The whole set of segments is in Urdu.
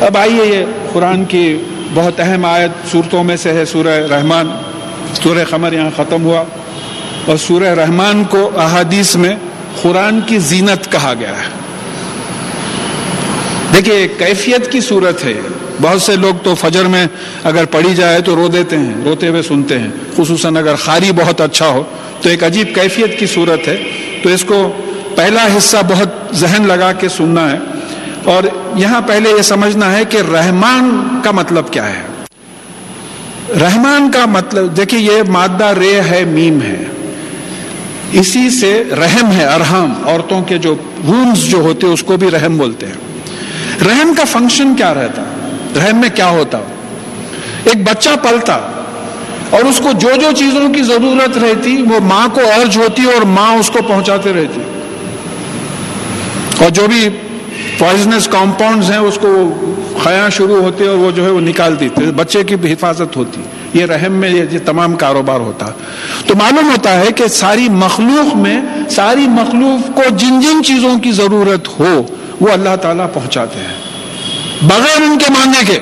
اب آئیے یہ قرآن کی بہت اہم آیت صورتوں میں سے ہے، سورہ رحمان۔ سورہ خمر یہاں ختم ہوا۔ اور سورہ رحمان کو احادیث میں قرآن کی زینت کہا گیا ہے۔ دیکھیے کیفیت کی صورت ہے۔ بہت سے لوگ تو فجر میں اگر پڑھی جائے تو رو دیتے ہیں، روتے ہوئے سنتے ہیں۔ خصوصاً اگر خاری بہت اچھا ہو، تو ایک عجیب کیفیت کی صورت ہے۔ تو اس کو پہلا حصہ بہت ذہن لگا کے سننا ہے۔ اور یہاں پہلے یہ سمجھنا ہے کہ رحمان کا مطلب کیا ہے؟ رحمان کا مطلب دیکھیے یہ مادہ رے ہے، میم ہے۔ اسی سے رحم ہے ارحم عورتوں کے جو رومز جو ہوتے اس کو بھی رحم بولتے ہیں۔ رحم کا فنکشن کیا رہتا؟ رحم میں کیا ہوتا؟ ایک بچہ پلتا اور اس کو جو جو چیزوں کی ضرورت رہتی، وہ ماں کو ارج ہوتی اور ماں اس کو پہنچاتے رہتی۔ اور جو بھی پوائزنس کمپاؤنڈز ہیں، اس کو خیاں شروع ہوتے اور وہ جو ہے وہ نکال دیتے بچے کی بھی حفاظت ہوتی یہ رحم میں یہ تمام کاروبار ہوتا تو معلوم ہوتا ہے کہ ساری مخلوق میں، ساری مخلوق کو جن جن چیزوں کی ضرورت ہو، وہ اللہ تعالیٰ پہنچاتے ہیں۔ بغیر ان کے مانگے کے۔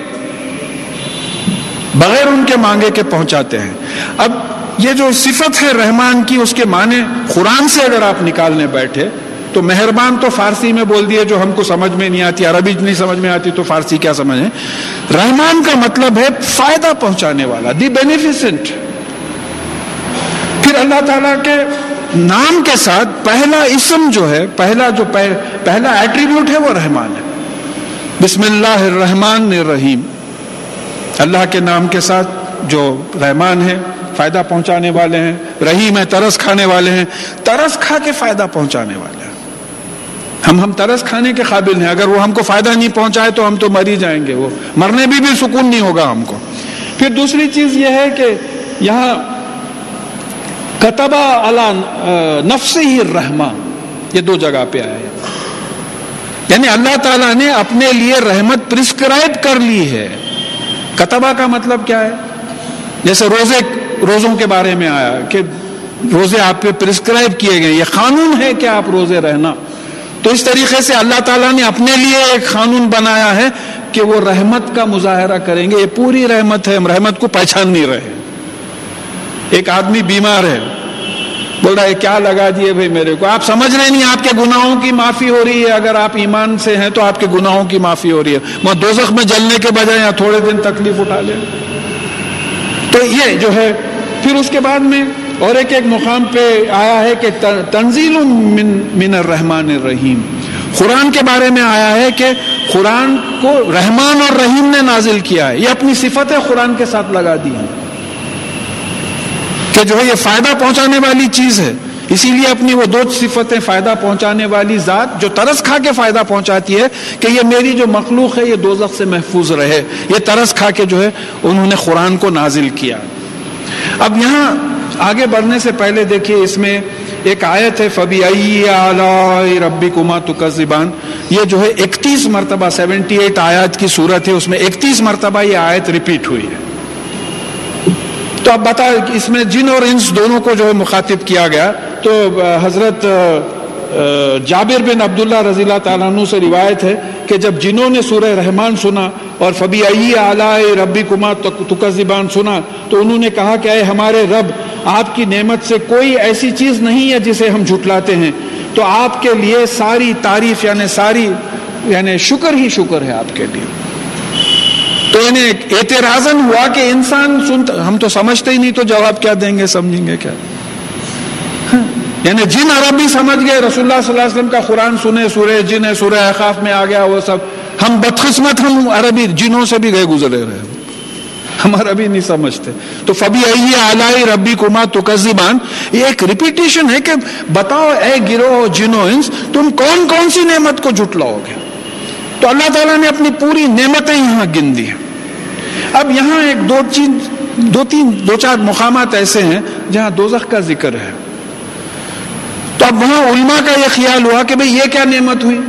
بغیر ان کے مانگے کے پہنچاتے ہیں۔ اب یہ جو صفت ہے رحمان کی، اس کے معنی قرآن سے اگر آپ نکالنے بیٹھے تو مہربان تو فارسی میں بول دیے جو ہم کو سمجھ میں نہیں آتی، عربی نہیں سمجھ میں آتی تو فارسی کیا سمجھیں رحمان کا مطلب ہے فائدہ پہنچانے والا، دی بینیفیسنٹ پھر اللہ تعالی کے نام کے ساتھ پہلا اسم جو ہے، پہلا جو پہلا ایٹریبیوٹ ہے وہ رحمان ہے۔ بسم اللہ الرحمن الرحیم۔ اللہ کے نام کے ساتھ جو رحمان ہے، فائدہ پہنچانے والے ہیں، رحیم ہے، ترس کھانے والے ہیں۔ ترس کھا کے فائدہ پہنچانے والے ہیں۔ ہم ہم ترس کھانے کے قابل ہیں۔ اگر وہ ہم کو فائدہ نہیں پہنچائے تو ہم تو مر ہی جائیں گے۔ وہ مرنے بھی بھی سکون نہیں ہوگا ہم کو۔ پھر دوسری چیز یہ ہے کہ یہاں کتبہ اللہ نفس ہی رحمان یہ دو جگہ پہ آئے یعنی اللہ تعالیٰ نے اپنے لیے رحمت پرسکرائب کر لی ہے۔ کتبہ کا مطلب کیا ہے؟ جیسے روزے روزوں کے بارے میں آیا کہ روزے آپ پہ پرسکرائب کیے گئے۔ یہ قانون ہے کہ آپ روزے رہنا۔ تو اس طریقے سے اللہ تعالیٰ نے اپنے لیے ایک قانون بنایا ہے کہ وہ رحمت کا مظاہرہ کریں گے۔ یہ پوری رحمت ہے، ہم رحمت کو پہچان نہیں رہے ایک آدمی بیمار ہے، بول رہا ہے، کیا لگا دیے بھائی میرے کو؟ آپ سمجھ رہے نہیں، آپ کے گناہوں کی معافی ہو رہی ہے۔ اگر آپ ایمان سے ہیں تو آپ کے گناہوں کی معافی ہو رہی ہے۔ وہ دوزخ میں جلنے کے بجائے یا تھوڑے دن تکلیف اٹھا لیں۔ تو یہ جو ہے، پھر اس کے بعد میں اور ایک ایک مقام پہ آیا ہے کہ تنزیل من من الرحمن الرحیم۔ قرآن کے بارے میں آیا ہے کہ قرآن کو رحمان اور رحیم نے نازل کیا ہے۔ یہ اپنی صفتیں قرآن کے ساتھ لگا دی ہیں کہ جو ہے یہ فائدہ پہنچانے والی چیز ہے۔ اسی لیے اپنی وہ دو صفتیں فائدہ پہنچانے والی ذات جو ترس کھا کے فائدہ پہنچاتی ہے کہ یہ میری جو مخلوق ہے، یہ دوزخ سے محفوظ رہے۔ یہ ترس کھا کے جو ہے انہوں نے قرآن کو نازل کیا۔ اب یہاں آگے بڑھنے سے پہلے دیکھیے اس میں ایک آیت ہے فبی ربی کما تکان یہ جو ہے اکتیس مرتبہ سیونٹی ایٹ آیات کی صورت ہے، اس میں اکتیس مرتبہ یہ آیت ریپیٹ ہوئی ہے۔ تو اب بتا اس میں جن اور انس دونوں کو جو ہے مخاطب کیا گیا، تو حضرت جابر بن عبداللہ رضی اللہ تعالیٰ عنہ سے روایت ہے کہ جب جنہوں نے سورہ رحمان سنا اور فبی اعلی ربی کما تکزبان سنا۔ تو انہوں نے کہا کہ اے ہمارے رب، آپ کی نعمت سے کوئی ایسی چیز نہیں ہے جسے ہم جھٹلاتے ہیں۔ تو آپ کے لیے ساری تعریف یعنی ساری یعنی شکر ہی شکر ہے آپ کے لیے۔ تو یعنی اعتراضن ہوا کہ انسان سنتا ہم تو سمجھتے ہی نہیں، تو جواب کیا دیں گے، سمجھیں گے کیا؟ یعنی جن عربی سمجھ گئے، رسول اللہ صلی اللہ علیہ وسلم کا قرآن سنے، سورہ جن ہے، سورہ احقاف میں آ گیا، وہ سب۔ ہم بدقسمت، ہم عربی جنوں سے بھی گئے گزرے رہے ہم عربی نہیں سمجھتے۔ تو فبی اعلی ربی کما تو یہ ایک ریپیٹیشن ہے کہ بتاؤ، اے گرو جنو انس، تم کون کون سی نعمت کو جھٹلاؤ گے؟ تو اللہ تعالیٰ نے اپنی پوری نعمتیں یہاں گن دی اب یہاں ایک دو چیز، دو تین، دو چار مقامات ایسے ہیں جہاں دوزخ کا ذکر ہے۔ تو اب وہاں علماء کا یہ خیال ہوا کہ بھئی یہ کیا نعمت ہوئی؟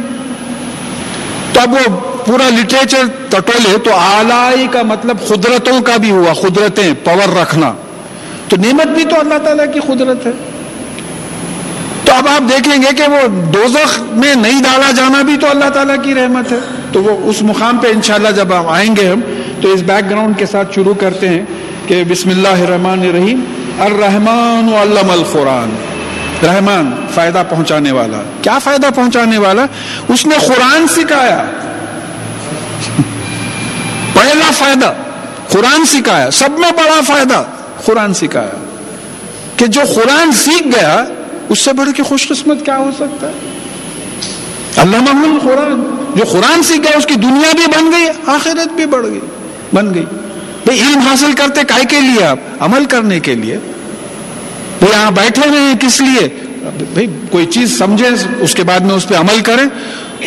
تو اب وہ پورا لٹریچر ٹٹولے تو آلائی کا مطلب قدرتوں کا بھی ہوا، قدرتیں پاور رکھنا۔ تو نعمت بھی تو اللہ تعالیٰ کی قدرت ہے۔ تو اب آپ دیکھیں گے کہ وہ دوزخ میں نہیں ڈالا جانا بھی تو اللہ تعالیٰ کی رحمت ہے۔ تو وہ اس مقام پہ انشاءاللہ جب ہم آئیں گے ہم، تو اس بیک گراؤنڈ کے ساتھ شروع کرتے ہیں کہ بسم اللہ الرحمن الرحیم، الرحمن علم القرآن۔ رحمان، فائدہ پہنچانے والا۔ کیا فائدہ پہنچانے والا؟ اس نے قرآن سکھایا۔ پہلا فائدہ، قرآن سکھایا۔ سب میں بڑا فائدہ، قرآن سکھایا۔ کہ جو قرآن سیکھ گیا، اس سے بڑھ کے خوش قسمت کیا ہو سکتا ہے؟ اللہ محمد قرآن۔ جو قرآن سیکھ گیا، اس کی دنیا بھی بن گئی، آخرت بھی بڑھ گئی، بن گئی۔ بھائی علم حاصل کرتے کائے کے لیے آپ؟ عمل کرنے کے لیے۔ وہ یہاں بیٹھے ہوئے ہیں کس لیے؟ بھائی، کوئی چیز سمجھے، اس کے بعد میں اس پہ عمل کریں۔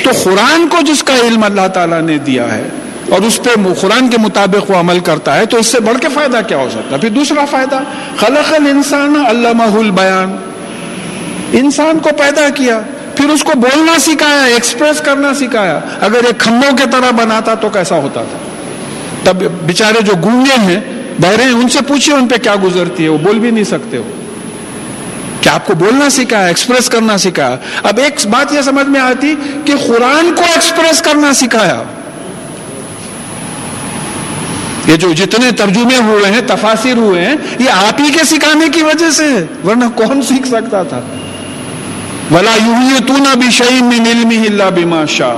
تو قرآن کو جس کا علم اللہ تعالیٰ نے دیا ہے اور اس پہ قرآن کے مطابق وہ عمل کرتا ہے، تو اس سے بڑھ کے فائدہ کیا ہو سکتا ہے؟ پھر دوسرا فائدہ، خلق الانسان علامہ البیان۔ انسان کو پیدا کیا، پھر اس کو بولنا سکھایا، ایکسپریس کرنا سکھایا۔ اگر ایک کھمبوں کے طرح بناتا تو کیسا ہوتا تھا؟ تب بیچارے جو گونگے ہیں، بہرے ہیں، ان سے پوچھئے ان پہ کیا گزرتی ہے؟ وہ بول بھی نہیں سکتے ہو۔ کیا آپ کو بولنا سکھایا ایکسپریس کرنا سکھایا اب ایک بات یہ سمجھ میں آتی کہ قرآن کو ایکسپریس کرنا سکھایا۔ یہ جو جتنے ترجمے ہوئے ہیں، تفاصر ہوئے ہیں، یہ آپ ہی کے سکھانے کی وجہ سے ورنہ کون سیکھ سکتا تھا؟ ولا یوں تو نہ بھی شعیم میں نیلمی اللہ بیما شاہ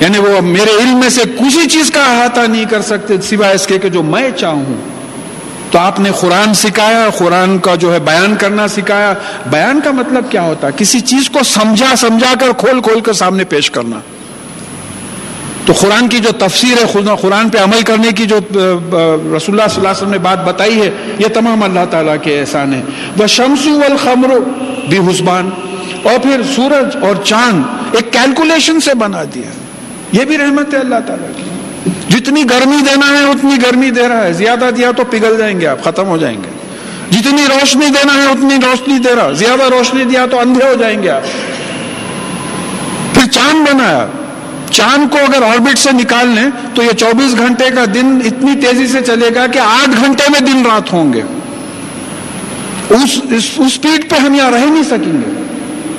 یعنی وہ میرے علم میں سے کسی چیز کا احاطہ نہیں کر سکتے سوائے اس کے کہ جو میں چاہوں۔ تو آپ نے قرآن سکھایا، قرآن کا جو ہے بیان کرنا سکھایا۔ بیان کا مطلب کیا ہوتا؟ کسی چیز کو سمجھا سمجھا کر کھول کھول کر سامنے پیش کرنا۔ تو قرآن کی جو تفسیر ہے قرآن پہ عمل کرنے کی جو رسول اللہ صلی اللہ علیہ وسلم نے بات بتائی ہے، یہ تمام اللہ تعالیٰ کے احسان ہے وہ شمسو الخمر بھی حسبان اور پھر سورج اور چاند ایک کیلکولیشن سے بنا دیا۔ یہ بھی رحمت ہے اللہ تعالیٰ کی۔ جتنی گرمی دینا ہے، اتنی گرمی دے رہا ہے۔ زیادہ دیا تو پگھل جائیں گے آپ، ختم ہو جائیں گے۔ جتنی روشنی دینا ہے، اتنی روشنی دے رہا۔ زیادہ روشنی دیا تو اندھے ہو جائیں گے آپ۔ پھر چاند بنایا۔ چاند کو اگر آربٹ سے نکال لیں، تو یہ چوبیس گھنٹے کا دن اتنی تیزی سے چلے گا کہ آٹھ گھنٹے میں دن رات ہوں گے۔ اس اسپیڈ پہ ہم یہاں رہ نہیں سکیں گے۔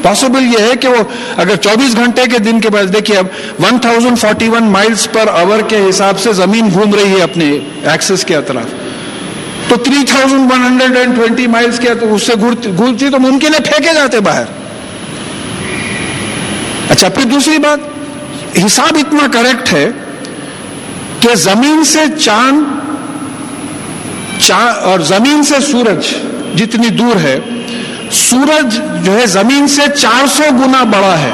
پاسبل یہ ہے کہ وہ اگر چوبیس گھنٹے کے دن کے بعد، دیکھیے اب one thousand forty one miles per hour کے حساب سے زمین گھوم رہی ہے اپنے ایکسس کے اطراف۔ تو three thousand one hundred and twenty miles کے اس سے گھومتی تو ممکن ہے پھینکے جاتے باہر۔ اچھا پھر دوسری بات، حساب اتنا کریکٹ ہے کہ زمین سے چاند اور زمین سے سورج جتنی دور ہے سورج جو ہے زمین سے چار سو گنا بڑا ہے۔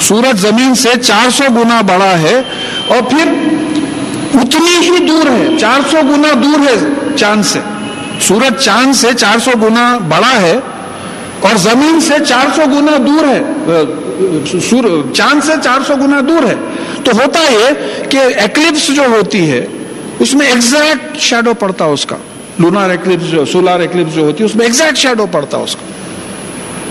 سورج زمین سے چار سو گنا بڑا ہے اور پھر اتنی ہی دور ہے، چار سو گنا دور ہے چاند سے۔ سورج چاند سے چار سو گنا بڑا ہے اور زمین سے چار سو گنا دور ہے۔ چاند سے چار سو گنا دور ہے۔ تو ہوتا یہ کہ ایکلپس جو ہوتی ہے، اس میں ایگزیکٹ شیڈو پڑتا اس کا۔ لونار ایکلپس جو سولار ایکلپس جو ہوتی ہے، اس میں ایگزیکٹ شیڈو پڑتا اس کا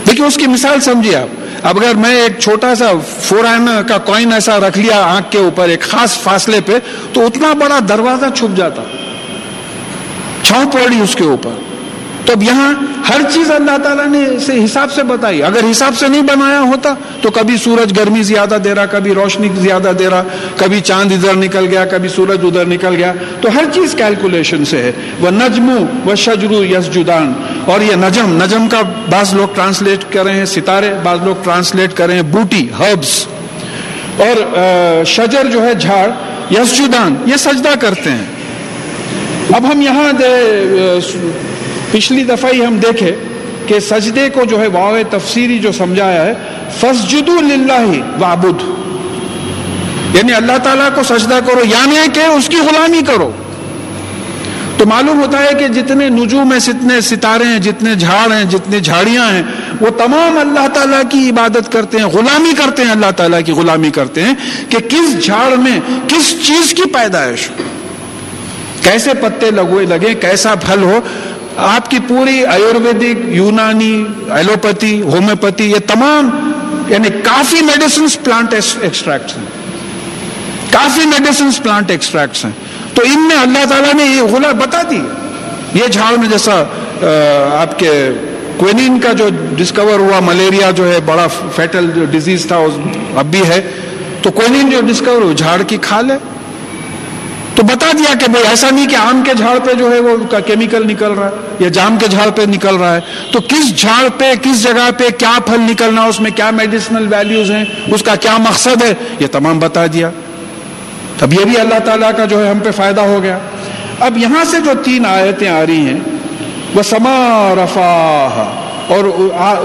دیکھیے، اس کی مثال سمجھیے آپ۔ اب اگر میں ایک چھوٹا سا فور کا کوائن ایسا رکھ لیا آنکھ کے اوپر، ایک خاص فاصلے پہ، تو اتنا بڑا دروازہ چھپ جاتا۔ چھاؤں پڑی اس کے اوپر۔ تو اب یہاں ہر چیز اللہ تعالیٰ نے اسے حساب سے بتائی۔ اگر حساب سے نہیں بنایا ہوتا تو کبھی سورج گرمی زیادہ دے رہا، کبھی روشنی زیادہ دے رہا، کبھی چاند ادھر نکل گیا، کبھی سورج ادھر نکل گیا۔ تو ہر چیز کیلکولیشن سے ہے۔ وہ نجم و شجرو یس جدان اور یہ نجم نجم کا بعض لوگ ٹرانسلیٹ کر رہے ہیں ستارے، بعض لوگ ٹرانسلیٹ کر رہے ہیں بوٹی ہربس اور شجر جو ہے جھاڑ یس جدان یہ سجدہ کرتے ہیں۔ اب ہم یہاں دے پچھلی دفعہ ہی ہم دیکھے کہ سجدے کو جو ہے واو تفسیری جو سمجھایا ہے فسجد اللہ وابد یعنی اللہ تعالیٰ کو سجدہ کرو یعنی کہ اس کی غلامی کرو۔ تو معلوم ہوتا ہے کہ جتنے نجوم ہیں، جتنے ستارے ہیں، جتنے جھاڑ ہیں، جتنے جھاڑیاں ہیں، وہ تمام اللہ تعالیٰ کی عبادت کرتے ہیں، غلامی کرتے ہیں، اللہ تعالیٰ کی غلامی کرتے ہیں کہ کس جھاڑ میں کس چیز کی پیدائش کیسے پتے لگوے لگے کیسا پھل ہو آپ کی پوری آیورویدک، یونانی، ایلوپیتھی، ہومیوپیتھی، یہ تمام یعنی کافی میڈیسنس پلانٹ ایکسٹریکٹس ہیں۔ کافی میڈیسنس پلانٹ ایکسٹریکٹس ہیں۔ تو ان میں اللہ تعالیٰ نے یہ غلط بتا دی۔ یہ جھاڑ میں جیسا آپ کے کوئنین کا جو ڈسکور ہوا، ملیریا جو ہے، بڑا فیٹل جو ڈیزیز تھا اب بھی ہے۔ تو کوئی جو ڈسکور ہو جھاڑ کی کھا لے تو بتا دیا کہ بھائی ایسا نہیں کہ آم کے جھاڑ پہ جو ہے وہ کیمیکل نکل رہا ہے یا جام کے جھاڑ پہ نکل رہا ہے۔ تو کس جھاڑ پہ، کس جگہ پہ کیا پھل نکلنا، اس میں کیا میڈیسنل ویلیوز ہیں، اس کا کیا مقصد ہے، یہ تمام بتا دیا۔ اب یہ بھی اللہ تعالیٰ کا جو ہے ہم پہ فائدہ ہو گیا۔ اب یہاں سے جو تین آیتیں آ رہی ہیں، وہ سما رفا اور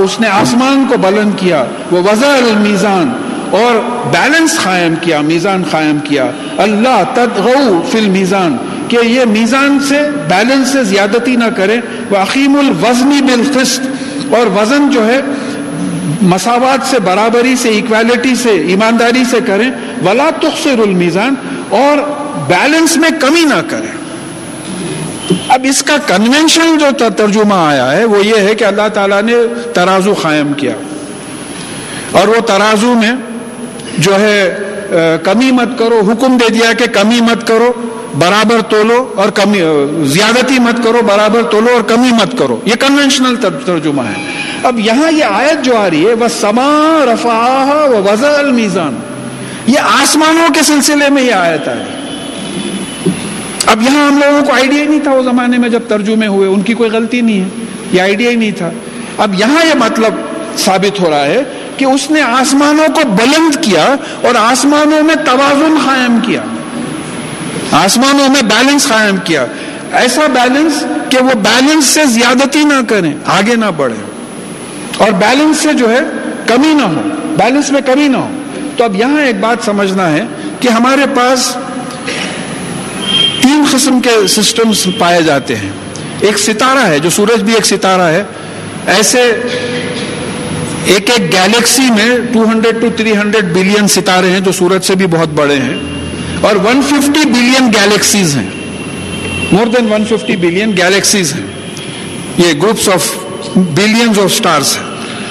اس نے آسمان کو بلند کیا۔ وہ وزا المیزان اور بیلنس قائم کیا، میزان قائم کیا۔ اللہ تدغو فی المیزان، کہ یہ میزان سے بیلنس سے زیادتی نہ کرے وہ عقیم الوزنی بالقسط، اور وزن جو ہے، مساوات سے، برابری سے ایکویلٹی سے، ایمانداری سے کریں۔ ولا تخسر المیزان اور بیلنس میں کمی نہ کریں۔ اب اس کا کنونشنل جو ترجمہ آیا ہے، وہ یہ ہے کہ اللہ تعالیٰ نے ترازو قائم کیا۔ اور وہ ترازو میں جو ہے کمی مت کرو، حکم دے دیا کہ کمی مت کرو، برابر تولو اور کمی زیادتی مت کرو، برابر تولو اور کمی مت کرو۔ یہ کنونشنل ترجمہ ہے۔ اب یہاں یہ آیت جو آ رہی ہے وہ سما رفا و وزا المیزان یہ آسمانوں کے سلسلے میں یہ آیت آ رہی اب یہاں ہم لوگوں کو آئیڈیا ہی نہیں تھا، وہ زمانے میں جب ترجمے ہوئے، ان کی کوئی غلطی نہیں ہے۔ یہ آئیڈیا ہی نہیں تھا۔ اب یہاں یہ مطلب ثابت ہو رہا ہے کہ اس نے آسمانوں کو بلند کیا اور آسمانوں میں توازن قائم کیا۔ آسمانوں میں بیلنس قائم کیا۔ ایسا بیلنس کہ وہ بیلنس سے زیادتی نہ کریں، آگے نہ بڑھے اور بیلنس سے جو ہے کمی نہ ہو بیلنس میں کمی نہ ہو۔ تو اب یہاں ایک بات سمجھنا ہے کہ ہمارے پاس تین قسم کے سسٹمز پائے جاتے ہیں۔ ایک ستارہ ہے، جو سورج بھی ایک ستارہ ہے، ایسے ایک ایک گیلیکسی میں two hundred two three hundred billion ستارے ہیں جو سورج سے بھی بہت بڑے ہیں اور ون ففٹی بلین گیلیکسیز ہیں۔ More than one fifty billion galaxies ہیں۔ یہ groups of billions of stars ہیں۔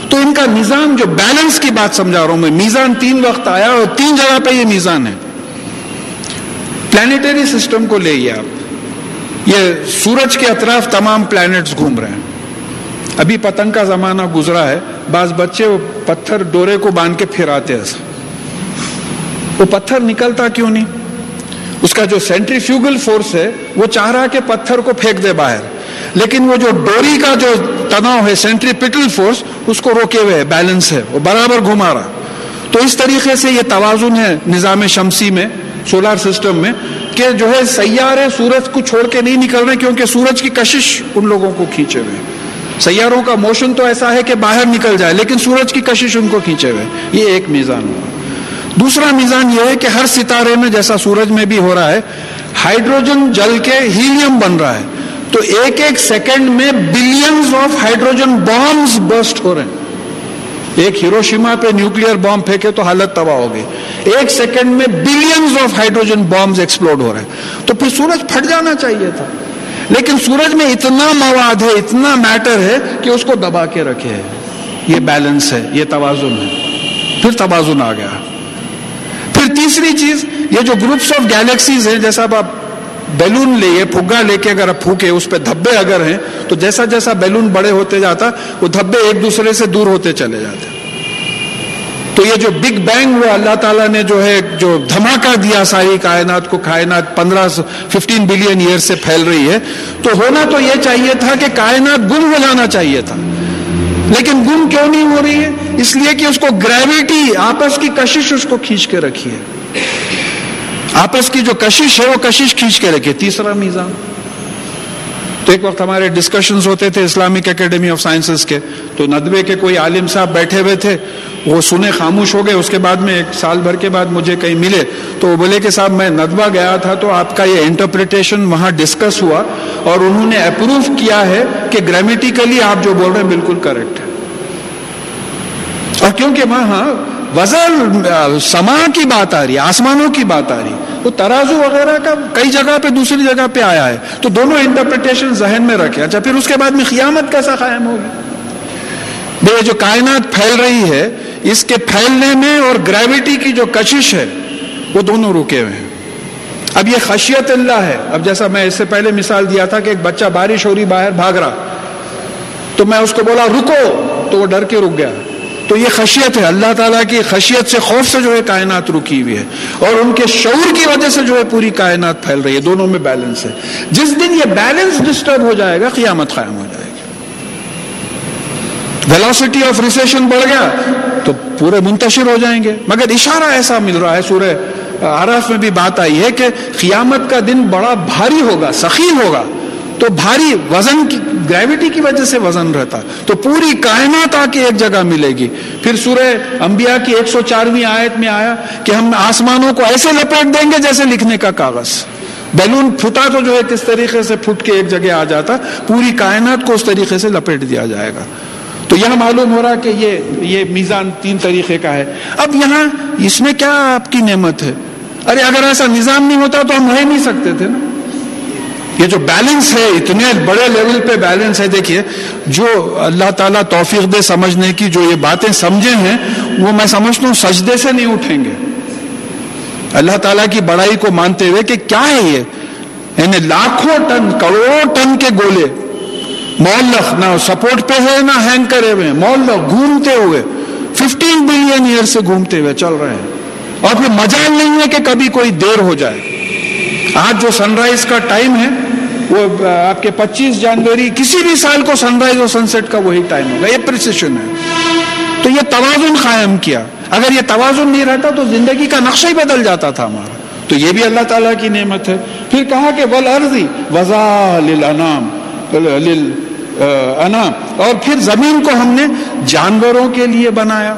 تو ان کا نظام جو بیلنس کی بات سمجھا رہا ہوں میں، میزان تین وقت آیا اور تین جگہ پہ یہ میزان ہے۔ پلانٹری سسٹم کو لے آپ۔ یہ سورج کے اطراف تمام پلانٹس گھوم رہے ہیں۔ ابھی پتنگ کا زمانہ گزرا ہے، بعض بچے وہ پتھر ڈورے کو باندھ کے پھراتے ایسا وہ پتھر نکلتا کیوں نہیں؟ اس کا جو سینٹریفیوگل فورس ہے، وہ چاہ رہا کہ پتھر کو پھینک دے باہر۔ لیکن وہ جو ڈوری کا جو تناؤ ہے سینٹری پٹل فورس، اس کو روکے ہوئے بیلنس ہے، وہ برابر گھما رہا۔ تو اس طریقے سے یہ توازن ہے نظام شمسی میں، سولار سسٹم میں، کہ جو ہے سیارے سورج کو چھوڑ کے نہیں نکل رہے، کیونکہ سورج کی کشش ان لوگوں کو کھینچے ہوئے۔ سیاروں کا موشن تو ایسا ہے کہ باہر نکل جائے، لیکن سورج کی کشش ان کو کھینچے ہوئے۔ یہ ایک میزان ہوا دوسرا میزان یہ ہے کہ ہر ستارے میں جیسا سورج میں بھی ہو رہا ہے، ہائیڈروجن جل کے ہیلیم بن رہا ہے۔ تو ایک ایک سیکنڈ میں billions of hydrogen bombs burst ہو رہے ہیں۔ ایک ہیروشیما پہ نیوکلیر بام پھینکے تو حالت تباہ ہو گئی۔ ایک سیکنڈ میں billions of hydrogen bombs explode ہو رہے ہیں۔ تو پھر سورج پھٹ جانا چاہیے تھا۔ لیکن سورج میں اتنا مواد ہے، اتنا میٹر ہے کہ اس کو دبا کے رکھے۔ ہے یہ بیلنس ہے، یہ توازن ہے۔ پھر توازن آ گیا۔ پھر تیسری چیز، یہ جو گروپس آف گیلیکسیز ہیں، جیسا آپ بیلون لے پھگا لے کے اگر پھونکے، اس پہ دھبے اگر ہیں، تو جیسا جیسا بیلون بڑے ہوتے جاتا، وہ دھبے ایک دوسرے سے دور ہوتے چلے جاتے۔ تو یہ جو بگ بینگ وہ اللہ تعالیٰ نے جو ہے، جو دھماکہ دیا ساری کائنات کو، کائنات پندرہ ففٹین بلین ایئر سے پھیل رہی ہے۔ تو ہونا تو یہ چاہیے تھا کہ کائنات گم ہو جانا چاہیے تھا۔ لیکن گم کیوں نہیں ہو رہی ہے؟ اس لیے کہ اس کو گریویٹی آپس کی کشش اس کو کھینچ کے رکھی ہے۔ آپس کی جو کشش ہے، وہ کشش کھینچ کے رکھے تیسرا میزان۔ ایک وقت ہمارے ڈسکشنز ہوتے تھے اسلامک اکیڈمی آف سائنسز کے، تو ندوے کے کوئی عالم صاحب بیٹھے ہوئے تھے، وہ سنے خاموش ہو گئے، اس کے بعد میں ایک سال بھر کے بعد مجھے کہیں ملے۔ تو وہ بولے کہ صاحب میں ندوہ گیا تھا تو آپ کا یہ انٹرپریٹیشن وہاں ڈسکس ہوا اور انہوں نے اپروو کیا ہے کہ گرامیٹیکلی آپ جو بول رہے ہیں بالکل کریکٹ ہے۔ اور کیونکہ وہاں وزن سما کی بات آ رہی ہے، آسمانوں کی بات آ رہی ہے۔ وہ ترازو وغیرہ کا کئی جگہ پہ، دوسری جگہ پہ آیا ہے۔ تو دونوں انٹرپریٹیشن ذہن میں رکھے اچھا پھر اس کے بعد میں قیامت کیسا قائم ہوگی بے جو کائنات پھیل رہی ہے، اس کے پھیلنے میں اور گریوٹی کی جو کشش ہے، وہ دونوں رکے ہوئے ہیں۔ اب یہ خشیت اللہ ہے۔ اب جیسا میں اس سے پہلے مثال دیا تھا کہ ایک بچہ بارش ہو رہی، باہر بھاگ رہا۔ تو میں اس کو بولا، رکو۔ تو وہ ڈر کے رک گیا۔ تو یہ خشیت ہے۔ اللہ تعالیٰ کی خشیت سے خوف سے جو ہے کائنات رکی ہوئی ہے اور ان کے شعور کی وجہ سے جو ہے پوری کائنات پھیل رہی ہے، دونوں میں بیلنس ہے۔ جس دن یہ بیلنس ڈسٹرب ہو جائے گا، قیامت قائم ہو جائے گی۔ ویلوسٹی آف ریسیشن بڑھ گیا تو پورے منتشر ہو جائیں گے۔ مگر اشارہ ایسا مل رہا ہے، سورہ عرف میں بھی بات آئی ہے کہ قیامت کا دن بڑا بھاری ہوگا سخیل ہوگا۔ تو بھاری وزن کی گریوٹی کی وجہ سے وزن رہتا۔ تو پوری کائنات آ کے ایک جگہ ملے گی۔ پھر سورہ انبیاء کی ایک سو چارویں آیت میں آیا کہ ہم آسمانوں کو ایسے لپیٹ دیں گے جیسے لکھنے کا کاغذ۔ بیلون پھٹا تو جو ہے کس طریقے سے پھٹ کے ایک جگہ آ جاتا، پوری کائنات کو اس طریقے سے لپیٹ دیا جائے گا۔ تو یہاں معلوم ہو رہا کہ یہ یہ میزان تین طریقے کا ہے۔ اب یہاں اس میں کیا آپ کی نعمت ہے؟ ارے اگر ایسا نظام نہیں ہوتا تو ہم رہ نہیں سکتے تھے نا۔ یہ جو بیلنس ہے، اتنے بڑے لیول پہ بیلنس ہے، دیکھیے، جو اللہ تعالیٰ توفیق دے سمجھنے کی، جو یہ باتیں سمجھے ہیں، وہ میں سمجھتا ہوں سجدے سے نہیں اٹھیں گے۔ اللہ تعالیٰ کی بڑائی کو مانتے ہوئے کہ کیا ہے یہ؟ یعنی لاکھوں ٹن کروڑوں ٹن کے گولے۔ مولخ نہ سپورٹ پہ ہے، نہ ہینگ کرے ہوئے۔ مولخ گھومتے ہوئے۔ ففٹین بلین ایئر سے گھومتے ہوئے چل رہے ہیں۔ اور پھر مجال نہیں ہے کہ کبھی کوئی دیر ہو جائے۔ آج جو سن رائز کا ٹائم ہے وہ آپ کے پچیس جنوری کسی بھی سال کو سن رائز اور سن سیٹ کا وہی ٹائم ہوگا، یہ پرسیشن ہے۔ تو یہ توازن قائم کیا۔ اگر یہ توازن نہیں رہتا تو زندگی کا نقشہ ہی بدل جاتا تھا ہمارا۔ تو یہ بھی اللہ تعالیٰ کی نعمت ہے۔ پھر کہا کہ ول عرضی وزا لنام انام۔ اور پھر زمین کو ہم نے جانوروں کے لیے بنایا۔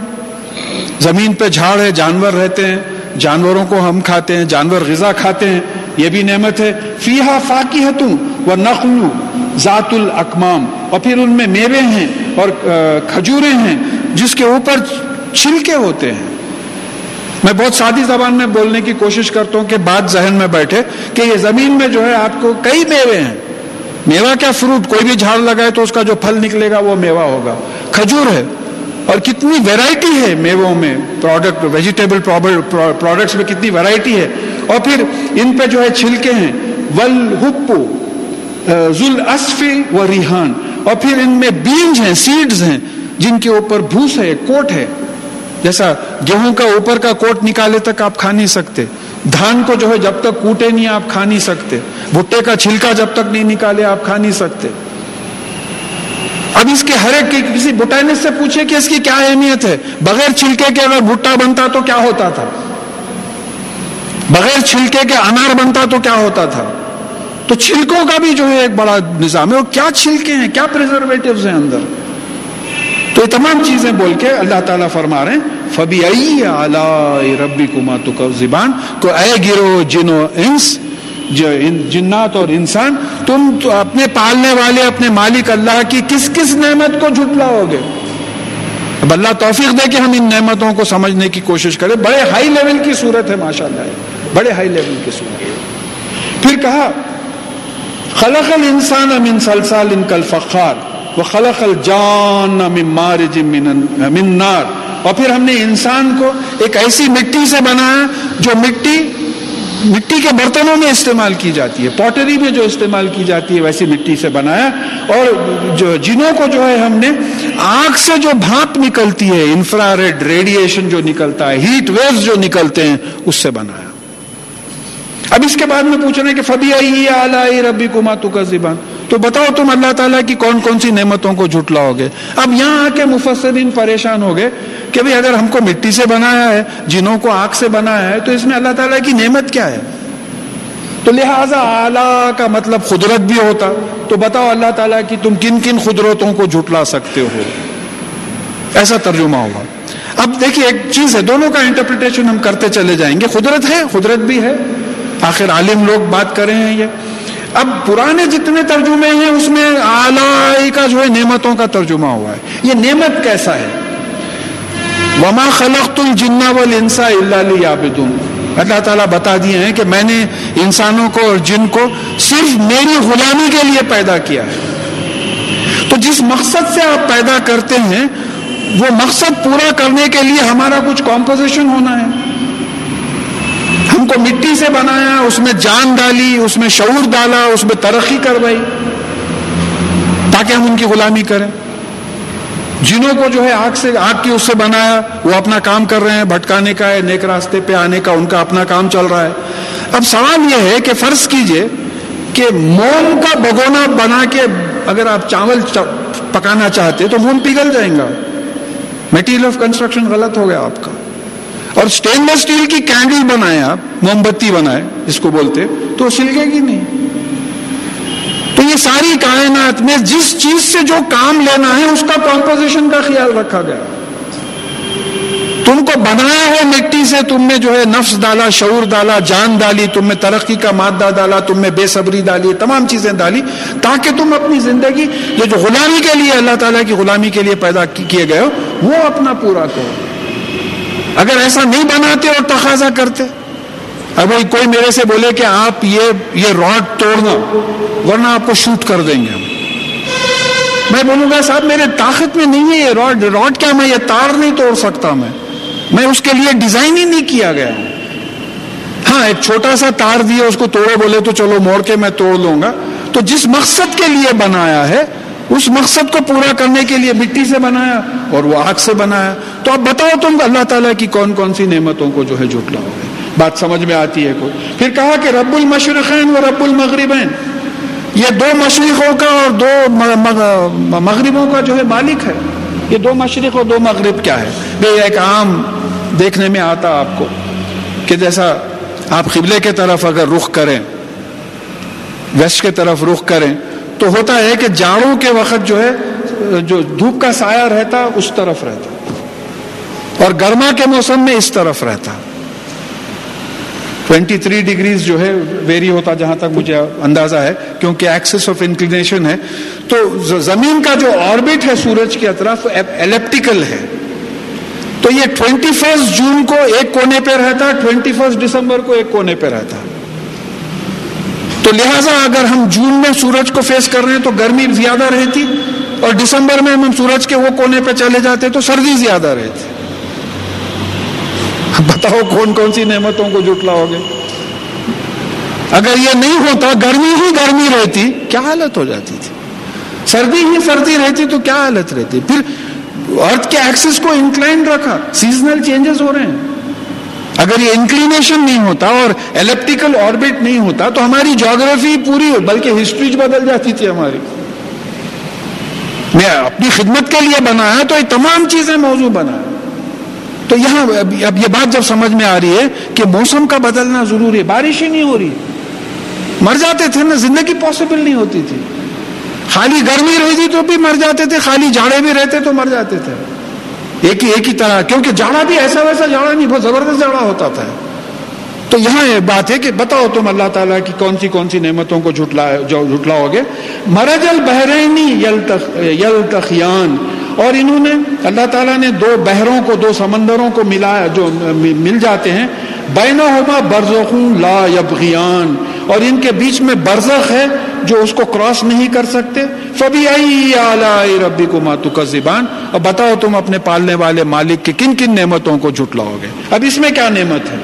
زمین پہ جھاڑ ہے، جانور رہتے ہیں۔ جانوروں کو ہم کھاتے ہیں، جانور غذا کھاتے ہیں، یہ بھی نعمت ہے۔ فیحا فاقی ہے تم وہ نقلو ذات الاکمام۔ اور پھر ان میں میوے ہیں اور کھجورے ہیں، جس کے اوپر چھلکے ہوتے ہیں۔ میں بہت سادی زبان میں بولنے کی کوشش کرتا ہوں کہ بات ذہن میں بیٹھے کہ یہ زمین میں جو ہے آپ کو کئی میوے ہیں۔ میوہ کیا فروٹ؟ کوئی بھی جھاڑ لگائے تو اس کا جو پھل نکلے گا وہ میوہ ہوگا۔ کھجور ہے۔ اور کتنی ویرائٹی ہے میووں میں پروڈکٹ ویجیٹیبل پروڈکٹس میں کتنی ویرائٹی ہے۔ اور پھر ان پہ جو ہے چھلکے ہیں، ول ہپو ذل و ریحان۔ اور پھر ان میں بیج ہیں سیڈز ہیں، جن کے اوپر بھوس ہے کوٹ ہے۔ جیسا گیہوں کا اوپر کا کوٹ نکالے تک آپ کھا نہیں سکتے۔ دھان کو جو ہے جب تک کوٹے نہیں، آپ کھا نہیں سکتے۔ بھٹے کا چھلکا جب تک نہیں نکالے، آپ کھا نہیں سکتے۔ اب اس کے ہر ایک کسی بوٹینس سے پوچھے کہ اس کی کیا اہمیت ہے؟ بغیر چھلکے کے اگر بھٹا بنتا تو کیا ہوتا تھا؟ بغیر چھلکے کے انار بنتا تو کیا ہوتا تھا؟ تو چھلکوں کا بھی جو ہے ایک بڑا نظام ہے۔ وہ کیا چھلکے ہیں؟ کیا پرزرویٹوز ہیں اندر؟ تو یہ تمام چیزیں بول کے اللہ تعالیٰ فرما رہے ہیں۔ فبی ربی کما تو زبان کو اے گرو جنو، انس جو جنات اور انسان، تم اپنے پالنے والے، اپنے مالک اللہ کی کس کس نعمت کو جھٹلاؤ گے؟ اب اللہ توفیق دے کہ ہم ان نعمتوں کو سمجھنے کی کوشش کریں۔ بڑے ہائی لیول کی صورت ہے ماشاء اللہ بڑے ہائی لیول کی صورت پھر کہا، خلق الانسان من سلسال ان کل فخار وہ خلق الجان من مارج من نار۔ اور پھر ہم نے انسان کو ایک ایسی مٹی سے بنایا جو مٹی مٹی کے برتنوں میں استعمال کی جاتی ہے، پوٹری میں جو استعمال کی جاتی ہے، ویسی مٹی سے بنایا۔ اور جو جنوں کو جو ہے، ہم نے آگ سے جو بھاپ نکلتی ہے انفرا ریڈ ریڈیشن جو نکلتا ہے، ہیٹ ویوز جو نکلتے ہیں، اس سے بنایا۔ اب اس کے بعد میں پوچھ رہے ہیں کہ فبی آئی آلائی ربی کما تو کا زبان تو بتاؤ تم اللہ تعالیٰ کی کون کون سی نعمتوں کو جھٹلاؤ گے اب یہاں آ کے مفسرین پریشان ہو گئے کہ بھئی اگر ہم کو مٹی سے بنایا ہے، جنوں کو آگ سے بنایا ہے، تو اس میں اللہ تعالیٰ کی نعمت کیا ہے؟ تو لہٰذا اعلیٰ کا مطلب قدرت بھی ہوتا۔ تو بتاؤ اللہ تعالیٰ کی تم کن کن قدرتوں کو جھٹلا سکتے ہو؟ ایسا ترجمہ ہوگا اب دیکھیے، ایک چیز ہے، دونوں کا انٹرپریٹیشن ہم کرتے چلے جائیں گے۔ قدرت ہے، قدرت بھی ہے۔ آخر عالم لوگ بات کر رہے ہیں یہ۔ اب پرانے جتنے ترجمے ہیں، اس میں اعلی کا جو ہے نعمتوں کا ترجمہ ہوا ہے۔ یہ نعمت کیسا ہے؟ وما خلق الجنا والانسا الا ليعبدون۔ اللہ تعالیٰ بتا دیے ہیں کہ میں نے انسانوں کو اور جن کو صرف میری غلامی کے لیے پیدا کیا ہے۔ تو جس مقصد سے آپ پیدا کرتے ہیں، وہ مقصد پورا کرنے کے لیے ہمارا کچھ کمپوزیشن ہونا ہے۔ ہم کو مٹی سے بنایا، اس میں جان ڈالی، اس میں شعور ڈالا، اس میں ترقی کروائی تاکہ ہم ان کی غلامی کریں۔ جنوں کو جو ہے آگ سے، آگ کی اس سے بنایا، وہ اپنا کام کر رہے ہیں، بھٹکانے کا ہے، نیک راستے پہ آنے کا، ان کا اپنا کام چل رہا ہے۔ اب سوال یہ ہے کہ فرض کیجیے کہ موم کا بگونا بنا کے اگر آپ چاول پکانا چاہتے تو موم پگھل جائیں گا۔ میٹیریل آف کنسٹرکشن غلط ہو گیا آپ کا۔ اور اسٹین لیس اسٹیل کی کینڈل بنائے آپ موم بتی بنائے جس کو بولتے، تو سلگے گی نہیں. تو یہ ساری کائنات میں جس چیز سے جو کام لینا ہے، اس کا کمپوزیشن کا خیال رکھا گیا. تم کو بنایا ہے مٹی سے، تم نے جو ہے نفس ڈالا، شعور ڈالا، جان ڈالی، تم نے ترقی کا مادہ ڈالا، تم نے بے صبری ڈالی تمام چیزیں ڈالی، تاکہ تم اپنی زندگی، یہ جو غلامی کے لیے اللہ تعالیٰ کی غلامی کے لیے پیدا کیے گئے ہو، وہ اپنا پورا کرو۔ اگر ایسا نہیں بناتے اور تقاضا کرتے، اب کوئی میرے سے بولے کہ آپ یہ یہ راڈ توڑنا، ورنہ آپ کو شوٹ کر دیں گے میں بولوں گا، صاحب، میرے طاقت میں نہیں ہے یہ راڈ راڈ کیا میں یہ تار نہیں توڑ سکتا میں؟ میں اس کے لیے ڈیزائن ہی نہیں کیا گیا۔ ہاں ایک چھوٹا سا تار دیا، اس کو توڑو بولے تو چلو موڑ کے میں توڑ لوں گا۔ تو جس مقصد کے لیے بنایا ہے اس مقصد کو پورا کرنے کے لیے مٹی سے بنایا اور وہ آگ سے بنایا۔ تو اب بتاؤ تم اللہ تعالیٰ کی کون کون سی نعمتوں کو جو ہے جھٹلا ہوگا۔ بات سمجھ میں آتی ہے کوئی۔ پھر کہا کہ رب المشرقین و رب المغربین۔ یہ دو مشرقوں کا اور دو مغربوں کا جو ہے مالک ہے۔ یہ دو مشرق اور دو مغرب کیا ہے؟ بھائی ایک عام دیکھنے میں آتا آپ کو کہ جیسا آپ قبلے کے طرف اگر رخ کریں، ویسٹ کے طرف رخ کریں تو ہوتا ہے کہ جاڑوں کے وقت جو ہے، جو دھوپ کا سایہ رہتا، اس طرف رہتا۔ اور گرما کے موسم میں اس طرف رہتا۔ ٹوینٹی تھری ڈگریز جو ہے، ویری ہوتا جہاں تک مجھے اندازہ ہے، کیونکہ ایکسس آف انکلینیشن ہے۔ تو زمین کا جو آربٹ ہے سورج کی اطراف الیپٹیکل ہے۔ تو یہ ٹوینٹی فرسٹ جون کو ایک کونے پہ رہتا ٹوینٹی فرسٹ دسمبر کو ایک کونے پہ رہتا۔ تو لہٰذا اگر ہم جون میں سورج کو فیس کر رہے ہیں تو گرمی زیادہ رہتی اور دسمبر میں ہم سورج کے وہ کونے پہ چلے جاتے تو سردی زیادہ رہتی۔ بتاؤ کون کون سی نعمتوں کو جٹلا ہوگے اگر یہ نہیں ہوتا، گرمی ہی گرمی رہتی، کیا حالت ہو جاتی تھی؟ سردی ہی سردی رہتی تو کیا حالت رہتی؟ پھر ارتھ کے ایکسس کو انکلائنڈ رکھا سیزنل چینجز ہو رہے ہیں۔ اگر یہ انکلینیشن نہیں ہوتا اور الیپٹیکل آربٹ نہیں ہوتا تو ہماری جاگرفی پوری ہو، بلکہ ہسٹری بدل جاتی تھی ہماری۔ میں اپنی خدمت کے لیے بنایا تو یہ تمام چیزیں موضوع بنایا۔ تو یہاں اب یہ بات جب سمجھ میں آ رہی ہے کہ موسم کا بدلنا ضروری ہے، بارش ہی نہیں ہو رہی۔ مر جاتے تھے نا، زندگی پاسبل نہیں ہوتی تھی۔ خالی گرمی رہتی تو بھی مر جاتے تھے، خالی جاڑے بھی رہتے تو مر جاتے تھے۔ ایک ہی ایک ہی طرح، کیونکہ جاڑا بھی ایسا ویسا جاڑا نہیں، بہت زبردست جاڑا ہوتا تھا۔ تو یہاں یہ بات ہے کہ بتاؤ تم اللہ تعالیٰ کی کون سی کون سی نعمتوں کو جھٹلا جھٹلاؤ گے۔ مرجل بحرینی یل تخیان اور انہوں نے اللہ تعالیٰ نے دو بحروں کو، دو سمندروں کو ملایا، جو مل جاتے ہیں۔ بینا ہوما برزخوں لا یبغیان۔ اور ان کے بیچ میں برزخ ہے جو اس کو کراس نہیں کر سکتے۔ فبی آئی ربی کو ماتو کا زبان اور بتاؤ تم اپنے پالنے والے مالک کی کن کن نعمتوں کو جھٹلاؤ گے۔ اب اس میں کیا نعمت ہے؟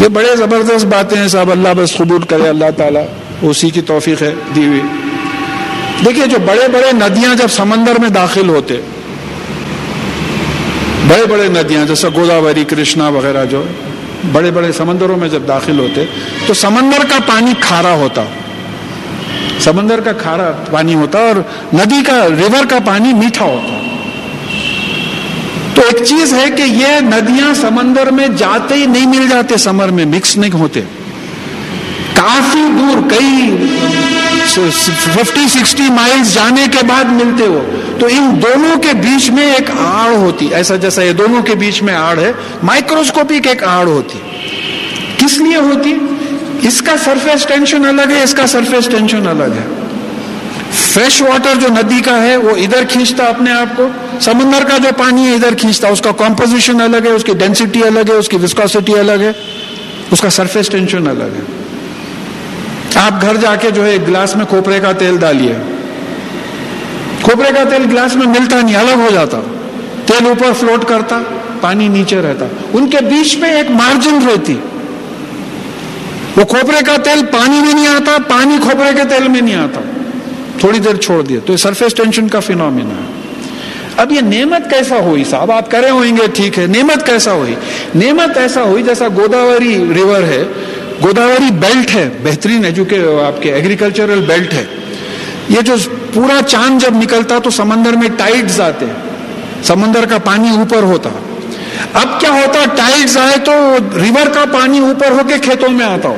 یہ بڑے زبردست باتیں ہیں صاحب۔ اللہ بس قبول کرے، اللہ تعالیٰ اسی کی توفیق ہے دی ہوئی۔ دیکھیے، جو بڑے بڑے ندیاں جب سمندر میں داخل ہوتے، بڑے بڑے ندیاں جیسا گوداوری، کرشنا وغیرہ جو بڑے بڑے سمندروں میں جب داخل ہوتے تو سمندر کا پانی کھارا ہوتا۔ سمندر کا کھارا پانی ہوتا اور ندی کا ریور کا پانی میٹھا ہوتا۔ تو ایک چیز ہے کہ یہ ندیاں سمندر میں جاتے ہی نہیں مل جاتے، سمر میں مکس نہیں ہوتے۔ کافی دور، کئی ففٹی، سکسٹی مائلز جانے کے بعد ملتے ہو تو ان دونوں کے بیچ میں ایک آڑ ہوتی، ایسا جیسا یہ دونوں کے بیچ میں آڑ ہے، مائکروسکوپک ایک آڑ ہوتی۔ کس لیے ہوتی؟ اس کا سرفیس ٹینشن الگ ہے، اس کا سرفیس ٹینشن الگ ہے۔ فریش واٹر جو ندی کا ہے، وہ ادھر کھینچتا اپنے آپ کو، سمندر کا جو پانی ہے، ادھر کھینچتا۔ اس کا کمپوزیشن الگ ہے، اس کی ڈینسٹی الگ ہے، اس کی وسکاسٹی الگ ہے۔ اس کا سرفیس ٹینشن الگ ہے۔ آپ گھر جا کے جو ہے، ایک گلاس میں کھوپرے کا تیل ڈالیے۔ کھوپرے کا تیل گلاس میں ملتا نہیں، الگ ہو جاتا۔ تیل اوپر فلوٹ کرتا، پانی نیچے رہتا۔ ان کے بیچ میں ایک مارجن رہتی۔ وہ کھوپرے کا تیل پانی میں نہیں آتا، پانی کھوپرے کے تیل میں نہیں آتا۔ تھوڑی دیر چھوڑ دیا تو یہ سرفیس ٹینشن کا فینومینا ہے۔ اب یہ نعمت کیسا ہوئی صاحب؟ آپ کرے ہوئیں گے، ٹھیک ہے۔ نعمت کیسا ہوئی؟ نعمت ایسا ہوئی جیسا گوداوری ریور ہے۔ گوداوری بیلٹ ہے، بہترین آپ کے ایگریکلچرل بیلٹ ہے۔ یہ جو پورا چاند جب نکلتا تو سمندر میں ٹائڈز آتے سمندر کا پانی اوپر ہوتا۔ اب کیا ہوتا؟ ٹائڈز آئے تو ریور کا پانی اوپر ہو کے کھیتوں میں آتا ہو۔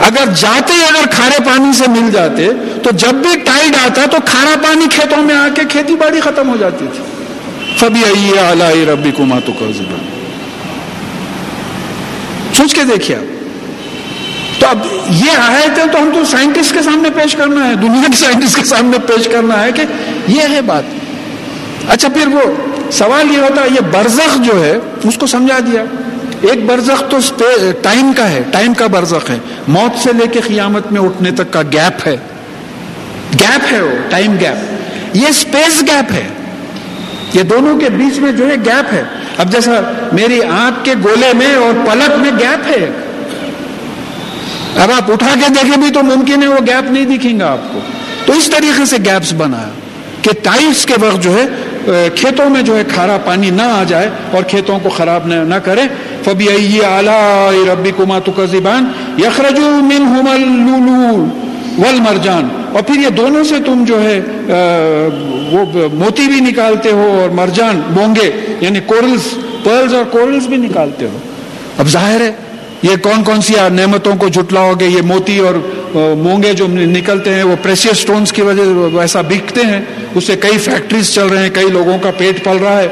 اگر جاتے اگر کھارے پانی سے مل جاتے، تو جب بھی ٹائڈ آتا تو کھارا پانی کھیتوں میں آ کے کھیتی باڑی ختم ہو جاتی تھی۔ کبھی آئیے اعلی ربی کو ماتو کا زبان سوچ کے دیکھیے آپ۔ تو اب یہ آئے تھے تو ہم تو سائنٹسٹ کے سامنے پیش کرنا ہے، دنیا کے سائنٹسٹ کے سامنے پیش کرنا ہے کہ یہ ہے بات۔ اچھا پھر وہ سوال یہ ہوتا ہے، یہ برزخ جو ہے، اس کو سمجھا دیا۔ ایک برزخ تو ٹائم کا ہے ٹائم کا برزخ ہے۔ موت سے لے کے قیامت میں اٹھنے تک کا گیپ ہے۔ گیپ ہے وہ ٹائم گیپ یہ اسپیس گیپ ہے۔ یہ دونوں کے بیچ میں جو ہے گیپ ہے۔ اب جیسا میری آنکھ کے گولے میں اور پلک میں گیپ ہے۔ اب آپ اٹھا کے دیکھیں بھی تو ممکن ہے وہ گیپ نہیں دکھیں گا آپ کو۔ تو اس طریقے سے گیپس بنایا کہ ٹائلس کے وقت جو ہے کھیتوں میں جو ہے کھارا پانی نہ آ جائے اور کھیتوں کو خراب نہ کرے۔ فبی اعلی ربی کما تو زبان یخرج ول مرجان اور پھر یہ دونوں سے تم جو ہے وہ موتی بھی نکالتے ہو اور مرجان بونگے یعنی کورلز، پرلز اور کورلز بھی نکالتے ہو۔ اب ظاہر ہے یہ کون کون سی نعمتوں کو جھٹلاؤ گے؟ یہ موتی اور مونگے جو نکلتے ہیں، وہ پریشیس سٹونز کی وجہ سے ایسا بکتے ہیں۔ اس سے کئی فیکٹریز چل رہے ہیں، کئی لوگوں کا پیٹ پل رہا ہے۔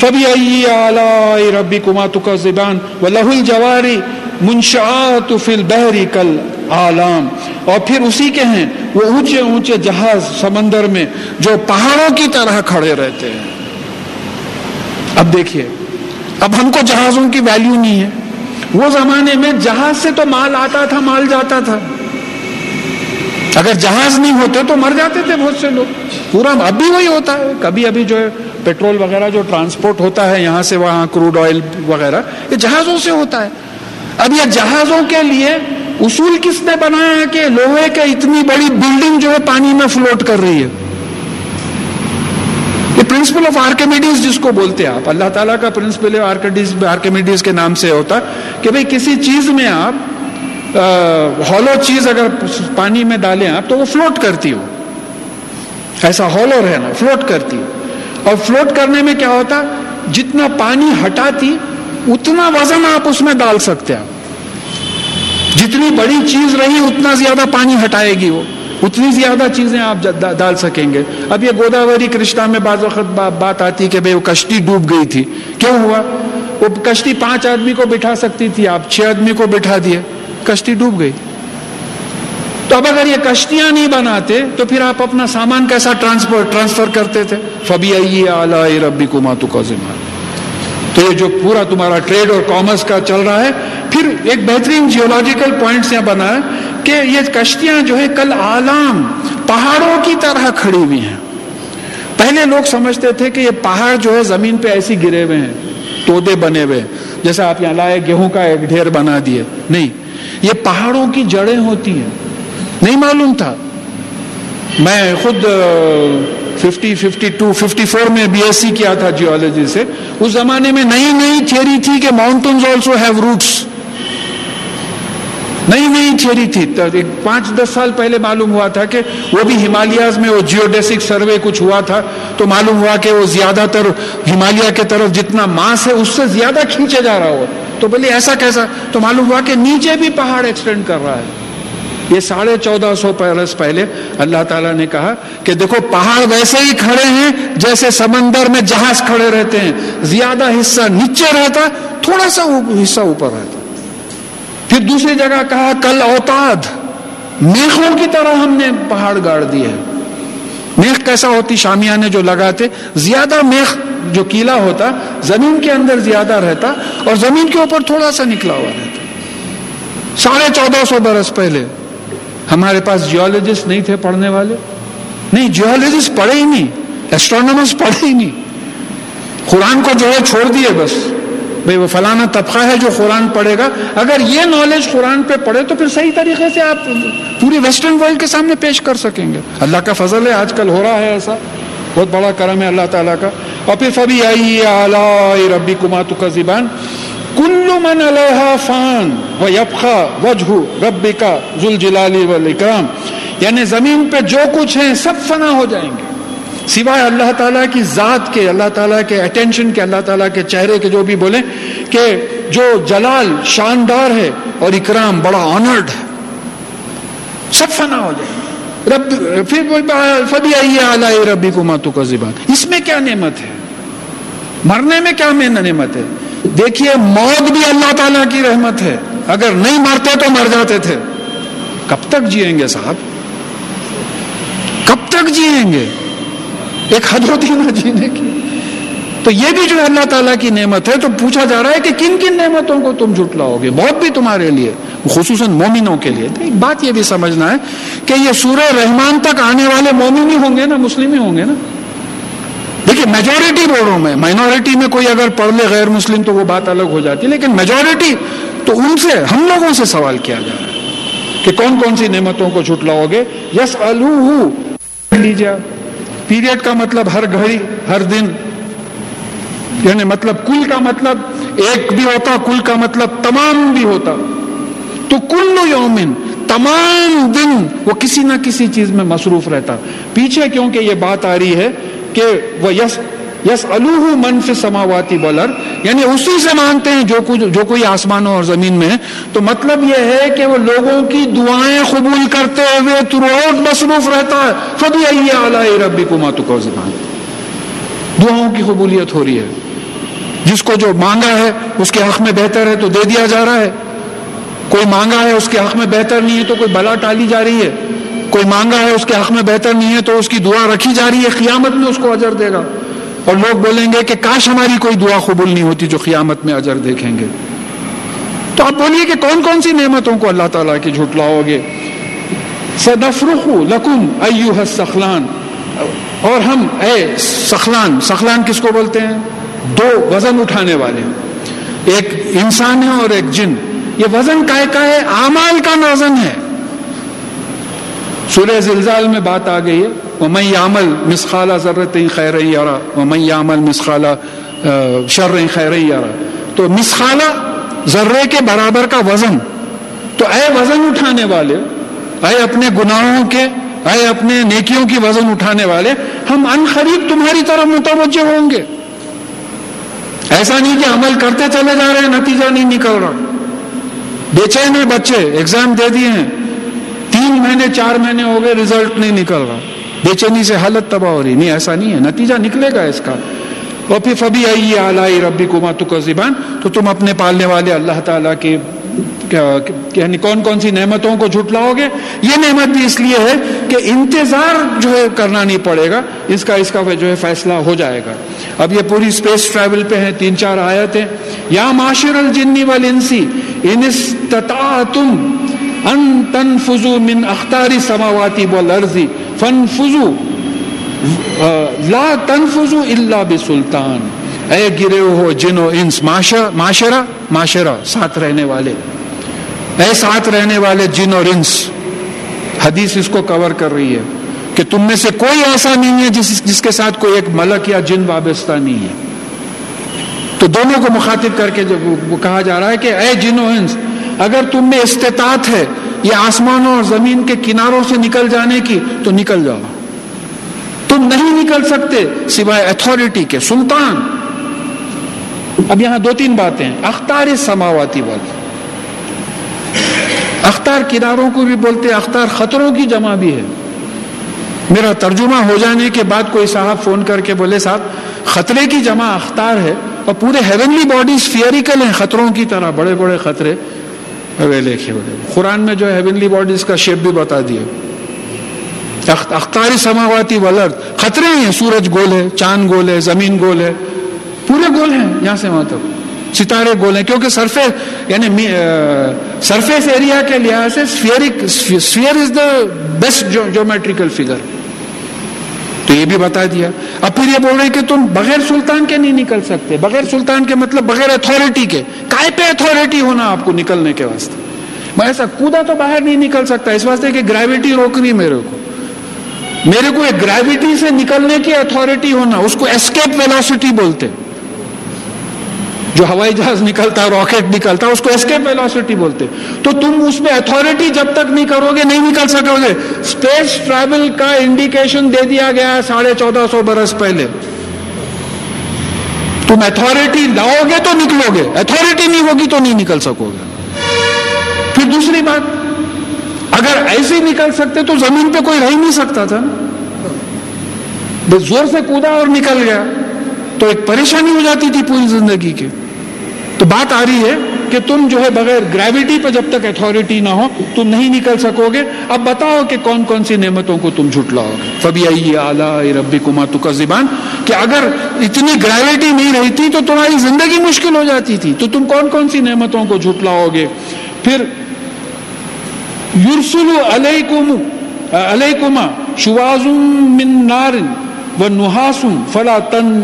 فبی اعلی ربی کما کا زبان و لہ الجواری منشاط فل بحری کل عالم اور پھر اسی کے ہیں، وہ اونچے اونچے جہاز سمندر میں جو پہاڑوں کی طرح کھڑے رہتے ہیں۔ اب دیکھیے، اب ہم کو جہازوں کی ویلیو نہیں ہے۔ وہ زمانے میں جہاز سے تو مال آتا تھا، مال جاتا تھا۔ اگر جہاز نہیں ہوتے تو مر جاتے تھے بہت سے لوگ۔ پورا اب بھی وہی ہوتا ہے۔ کبھی ابھی جو ہے پیٹرول وغیرہ جو ٹرانسپورٹ ہوتا ہے، یہاں سے وہاں کروڈ آئل وغیرہ، یہ جہازوں سے ہوتا ہے۔ اب یہ جہازوں کے لیے اصول کس نے بنایا کہ لوہے کے اتنی بڑی بلڈنگ جو ہے پانی میں فلوٹ کر رہی ہے؟ یہ پرنسپل آف آرکیمیڈیز جس کو بولتے ہیں آپ، اللہ تعالیٰ کا پرنسپل آرکیمیڈیز کے نام سے ہوتا کہ بھئی کسی چیز میں آپ ہالو چیز اگر پانی میں ڈالیں آپ تو وہ فلوٹ کرتی ہو۔ ایسا ہالو رہنا فلوٹ کرتی ہو۔ اور فلوٹ کرنے میں کیا ہوتا، جتنا پانی ہٹاتی، اتنا وزن آپ اس میں ڈال سکتے آپ۔ جتنی بڑی چیز رہی، اتنا زیادہ پانی ہٹائے گی وہ۔ اتنی زیادہ چیزیں آپ ڈال سکیں گے۔ اب یہ گوداوری کرشنا میں بعض وقت بات آتی کہ بھائی وہ کشتی ڈوب گئی تھی۔ کیوں ہوا؟ وہ کشتی پانچ آدمی کو بٹھا سکتی تھی، آپ چھ آدمی کو بٹھا دیے۔ کشتی ڈوب گئی۔ تو اب اگر یہ کشتیاں نہیں بناتے، تو پھر آپ اپنا سامان کیسا ٹرانسفر ٹرانسفر کرتے تھے؟ فبی آئی ربی کو ماتو کا ذمہ تو یہ جو پورا تمہارا ٹریڈ اور کامرس کا چل رہا ہے، پھر ایک بہترین جیولوجیکل پوائنٹس یہاں بنا ہے کہ یہ کشتیاں جو ہے کل عالم پہاڑوں کی طرح کھڑی ہوئی ہیں۔ پہلے لوگ سمجھتے تھے کہ یہ پہاڑ جو ہے، زمین پہ ایسی گرے ہوئے ہیں، تودے بنے ہوئے۔ جیسے آپ یہاں لائے، گیہوں کا ایک ڈھیر بنا دیے۔ نہیں، یہ پہاڑوں کی جڑیں ہوتی ہیں۔ نہیں معلوم تھا۔ میں خود fifty fifty two fifty four میں بی ایس سی کیا تھا جیولوجی سے؟ اس زمانے میں نئی نئی تھیری تھی کہ ماؤنٹنز آلسو ہیو روٹس نئی نئی تھیری تھی. پانچ، دس سال پہلے معلوم ہوا تھا کہ وہ بھی ہمالیاز میں وہ جیوڈیسک سروے کچھ ہوا تھا، تو معلوم ہوا کہ وہ زیادہ تر ہمالیہ کے طرف جتنا ماس ہے، اس سے زیادہ کھینچے جا رہا ہوا۔ تو بولے ایسا کیسا؟ تو معلوم ہوا کہ نیچے بھی پہاڑ ایکسٹینڈ کر رہا ہے۔ یہ ساڑھے چودہ سو برس پہلے اللہ تعالیٰ نے کہا کہ دیکھو پہاڑ ویسے ہی کھڑے ہیں جیسے سمندر میں جہاز کھڑے رہتے ہیں۔ زیادہ حصہ نیچے رہتا، تھوڑا سا حصہ اوپر رہتا۔ پھر دوسری جگہ کہا، کل اوتاد۔ میخوں کی طرح ہم نے پہاڑ گاڑ دیے میخ کیسا ہوتی؟ شامیانے جو لگاتے، زیادہ میخ جو کیلا ہوتا، زمین کے اندر زیادہ رہتا اور زمین کے اوپر تھوڑا سا نکلا ہوا رہتا۔ ساڑھے چودہ سو برس پہلے۔ ہمارے پاس جیولوجسٹ نہیں تھے پڑھنے والے؟ نہیں جیولوجسٹ پڑھے ہی نہیں ایسٹرانومرس پڑھے ہی نہیں۔ قرآن کو جو ہے چھوڑ دیے بس۔ بھئی وہ فلانا طبقہ ہے جو قرآن پڑھے گا۔ اگر یہ نالج قرآن پہ پڑھے تو پھر صحیح طریقے سے آپ پوری ویسٹرن ورلڈ کے سامنے پیش کر سکیں گے۔ اللہ کا فضل ہے، آج کل ہو رہا ہے ایسا۔ بہت بڑا کرم ہے اللہ تعالیٰ کا۔ اور پھر فبی آئی اعلی ربی کماتو کا زبان کل من علیہ فان و یبخا وجہ ربی کا ذل جلالی والاکرام یعنی زمین پہ جو کچھ ہیں سب فنا ہو جائیں گے۔ سوائے اللہ تعالیٰ کی ذات کے، اللہ تعالیٰ کے اٹینشن کے، اللہ تعالیٰ کے چہرے کے جو بھی بولیں کہ جو جلال شاندار ہے اور اکرام بڑا آنرڈ ہے۔ سب فنا ہو جائیں گے۔ رب، پھر فبی آئی ربی کو ماتو کا زبان اس میں کیا نعمت ہے؟ مرنے میں کیا نعمت ہے؟ دیکھیے موت بھی اللہ تعالیٰ کی رحمت ہے۔ اگر نہیں مرتے تو مر جاتے تھے۔ کب تک جیئیں گے صاحب؟ کب تک جیئیں گے؟ ایک حد ہوتی نا جینے کی۔ تو یہ بھی جو اللہ تعالیٰ کی نعمت ہے، تو پوچھا جا رہا ہے کہ کن کن نعمتوں کو تم جھٹلاؤ گے؟ بہت بھی تمہارے لیے، خصوصاً مومنوں کے لیے۔ ایک بات یہ بھی سمجھنا ہے کہ یہ سورہ رحمان تک آنے والے مومن ہی ہوں گے نا، مسلم ہی ہوں گے نا؟ دیکھیے میجورٹی بول میں مائنورٹی میں کوئی اگر پڑھ لے غیر مسلم تو وہ بات الگ ہو جاتی ہے، لیکن میجورٹی تو ان سے، ہم لوگوں سے سوال کیا جا رہا ہے کہ کون کون سی نعمتوں کو جھٹلاؤ گے؟ یس لیجیے پیریڈ کا مطلب ہر گھڑی، ہر دن۔ یعنی مطلب کل کا مطلب ایک بھی ہوتا، کل کا مطلب تمام بھی ہوتا۔ تو کل یومن، تمام دن وہ کسی نہ کسی چیز میں مصروف رہتا۔ پیچھے کیونکہ یہ بات آ رہی ہے کہ وہ یس یس الوہ منف سماواتی بولر یعنی اسی سے مانتے ہیں جو کچھ جو کوئی آسمانوں اور زمین میں ہے تو مطلب یہ ہے کہ وہ لوگوں کی دعائیں قبول کرتے ہوئے تروٹ مصروف رہتا ہے۔ فبی اعلی ربی کو ماتو کو زبان دعاؤں کی قبولیت ہو رہی ہے۔ جس کو جو مانگا ہے، اس کے حق میں بہتر ہے تو دے دیا جا رہا ہے۔ کوئی مانگا ہے، اس کے حق میں بہتر نہیں ہے تو کوئی بلا ٹالی جا رہی ہے۔ کوئی مانگا ہے، اس کے حق میں بہتر نہیں ہے تو اس کی دعا رکھی جا رہی ہے، قیامت میں اس کو اجر دے گا۔ اور لوگ بولیں گے کہ کاش ہماری کوئی دعا قبول نہیں ہوتی جو قیامت میں اجر دیکھیں گے۔ تو آپ بولیے کہ کون کون سی نعمتوں کو اللہ تعالیٰ کی جھٹلاؤ گے سدفرخ لکم ایوہ سخلان اور ہم، اے سخلان سخلان کس کو بولتے ہیں؟ دو وزن اٹھانے والے۔ ایک انسان ہے اور ایک جن۔ یہ وزن کا ہے اعمال کا وزن ہے۔ سورہ زلزال میں بات آ گئی ہے۔ وہ میں عمل مسخالہ ضرورت خیر یارا وہ میں مسخالہ شر خیر یارا تو مسخالہ ذرے کے برابر کا وزن۔ تو اے وزن اٹھانے والے، اے اپنے گناہوں کے، اے اپنے نیکیوں کی وزن اٹھانے والے، ہم ان خرید تمہاری طرف متوجہ ہوں گے۔ ایسا نہیں کہ عمل کرتے چلے جا رہے ہیں، نتیجہ نہیں نکل رہا۔ بے چین بچے ایگزام دے دیے ہیں۔ تین مہینے، چار مہینے ہو گئے ریزلٹ نہیں نکل رہا۔ بے چینی سے حالت تباہ ہو رہی۔ نہیں، ایسا نہیں ہے۔ نتیجہ نکلے گا اس کا۔ اور پھر فبی آئی آلائی ربی کو ماتو کا زبان تو تم اپنے پالنے والے اللہ تعالیٰ کے یعنی کون کون سی نعمتوں کو جھٹلاؤ گے یہ نعمت بھی اس لیے ہے کہ انتظار جو ہے کرنا نہیں پڑے گا۔ اس کا اس کا جو ہے فیصلہ ہو جائے گا۔ اب یہ پوری اسپیس ٹریول پہ ہیں، تین چار آیت ہیں یا معاشر الجنی والانسی، ان استطاعتم ان تنفذوا من اختار سماواتی والارضی فنفذوا لا تنفذوا الا بسلطان. اے گرے ہو جنو انس، معاشرہ معاشرہ ساتھ رہنے والے. اے ساتھ رہنے والے جن اور انس، حدیث اس کو کور کر رہی ہے کہ تم میں سے کوئی ایسا نہیں ہے جس جس کے ساتھ کوئی ایک ملک یا جن وابستہ نہیں ہے. تو دونوں کو مخاطب کر کے جب وہ کہا جا رہا ہے کہ اے جن و انس اگر تم میں استطاعت ہے یہ آسمانوں اور زمین کے کناروں سے نکل جانے کی، تو نکل جاؤ۔ تم نہیں نکل سکتے سوائے اتھارٹی کے، سلطان۔ اب یہاں دو تین باتیں اختار سماواتی بات اختار کناروں کو بھی بولتے، اختار خطروں کی جمع بھی ہے۔ میرا ترجمہ ہو جانے کے بعد کوئی صاحب فون کر کے بولے، صاحب، خطرے کی جمع اختار ہے اور پورے ہیونلی باڈیز فیئریکل ہیں، خطروں کی طرح بڑے بڑے خطرے۔ قرآن میں جو ہیونلی باڈیز کا شیپ بھی بتا دیے اختاری سماواتی ولر خطرے ہیں۔ سورج گول ہے، چاند گول ہے، زمین گول ہے۔ پورے گول ہیں۔ یہاں سے وہاں تک۔ ستارے گول ہیں۔ کیونکہ سرفیس یعنی سرفیس ایریا کے لحاظ سے is the best geometrical figure تو یہ بھی بتا دیا۔ اب پھر یہ بول رہے کہ تم بغیر سلطان کے نہیں نکل سکتے۔ بغیر سلطان کے مطلب بغیر اتھارٹی کے۔ کائے پہ اتھارٹی ہونا آپ کو نکلنے کے واسطے۔ میں ایسا کودا تو باہر نہیں نکل سکتا۔ اس واسطے کہ گریوٹی روک رہی میرے کو۔ میرے کو ایک گریوٹی سے نکلنے کی اتھارٹی ہونا، اس کو اسکیپ ویلوسٹی بولتے۔ جو ہوائی جہاز نکلتا راکٹ نکلتا اس کو اسکیپ ویلوسٹی بولتے تو تم اس میں اتھارٹی جب تک نہیں کرو گے، نہیں نکل سکو گے۔ اسپیس ٹریول کا انڈیکیشن دے دیا گیا ہے ساڑھے چودہ سو برس پہلے۔ تم اتھارٹی لاؤ گے تو نکلو گے۔ اتھارٹی نہیں ہوگی تو نہیں نکل سکو گے۔ پھر دوسری بات، اگر ایسے نکل سکتے تو زمین پہ کوئی رہ نہیں سکتا تھا۔ بس زور سے کودا اور نکل گیا۔ تو ایک پریشانی ہو جاتی تھی پوری زندگی کی۔ تو بات آ رہی ہے کہ تم جو ہے بغیر گریوٹی پہ جب تک اتھارٹی نہ ہو، تم نہیں نکل سکو گے اب بتاؤ کہ کون کون سی نعمتوں کو تم جھٹلاؤ گے؟ فبی آئی اعلیٰ ربی کما تو زبان کہ اگر اتنی گریوٹی نہیں رہتی تو تمہاری زندگی مشکل ہو جاتی تھی۔ تو تم کون کون سی نعمتوں کو جھٹلاؤ گے؟ پھر یورسل علیکم، علیکما شواز من نار و نحاسم فلا تن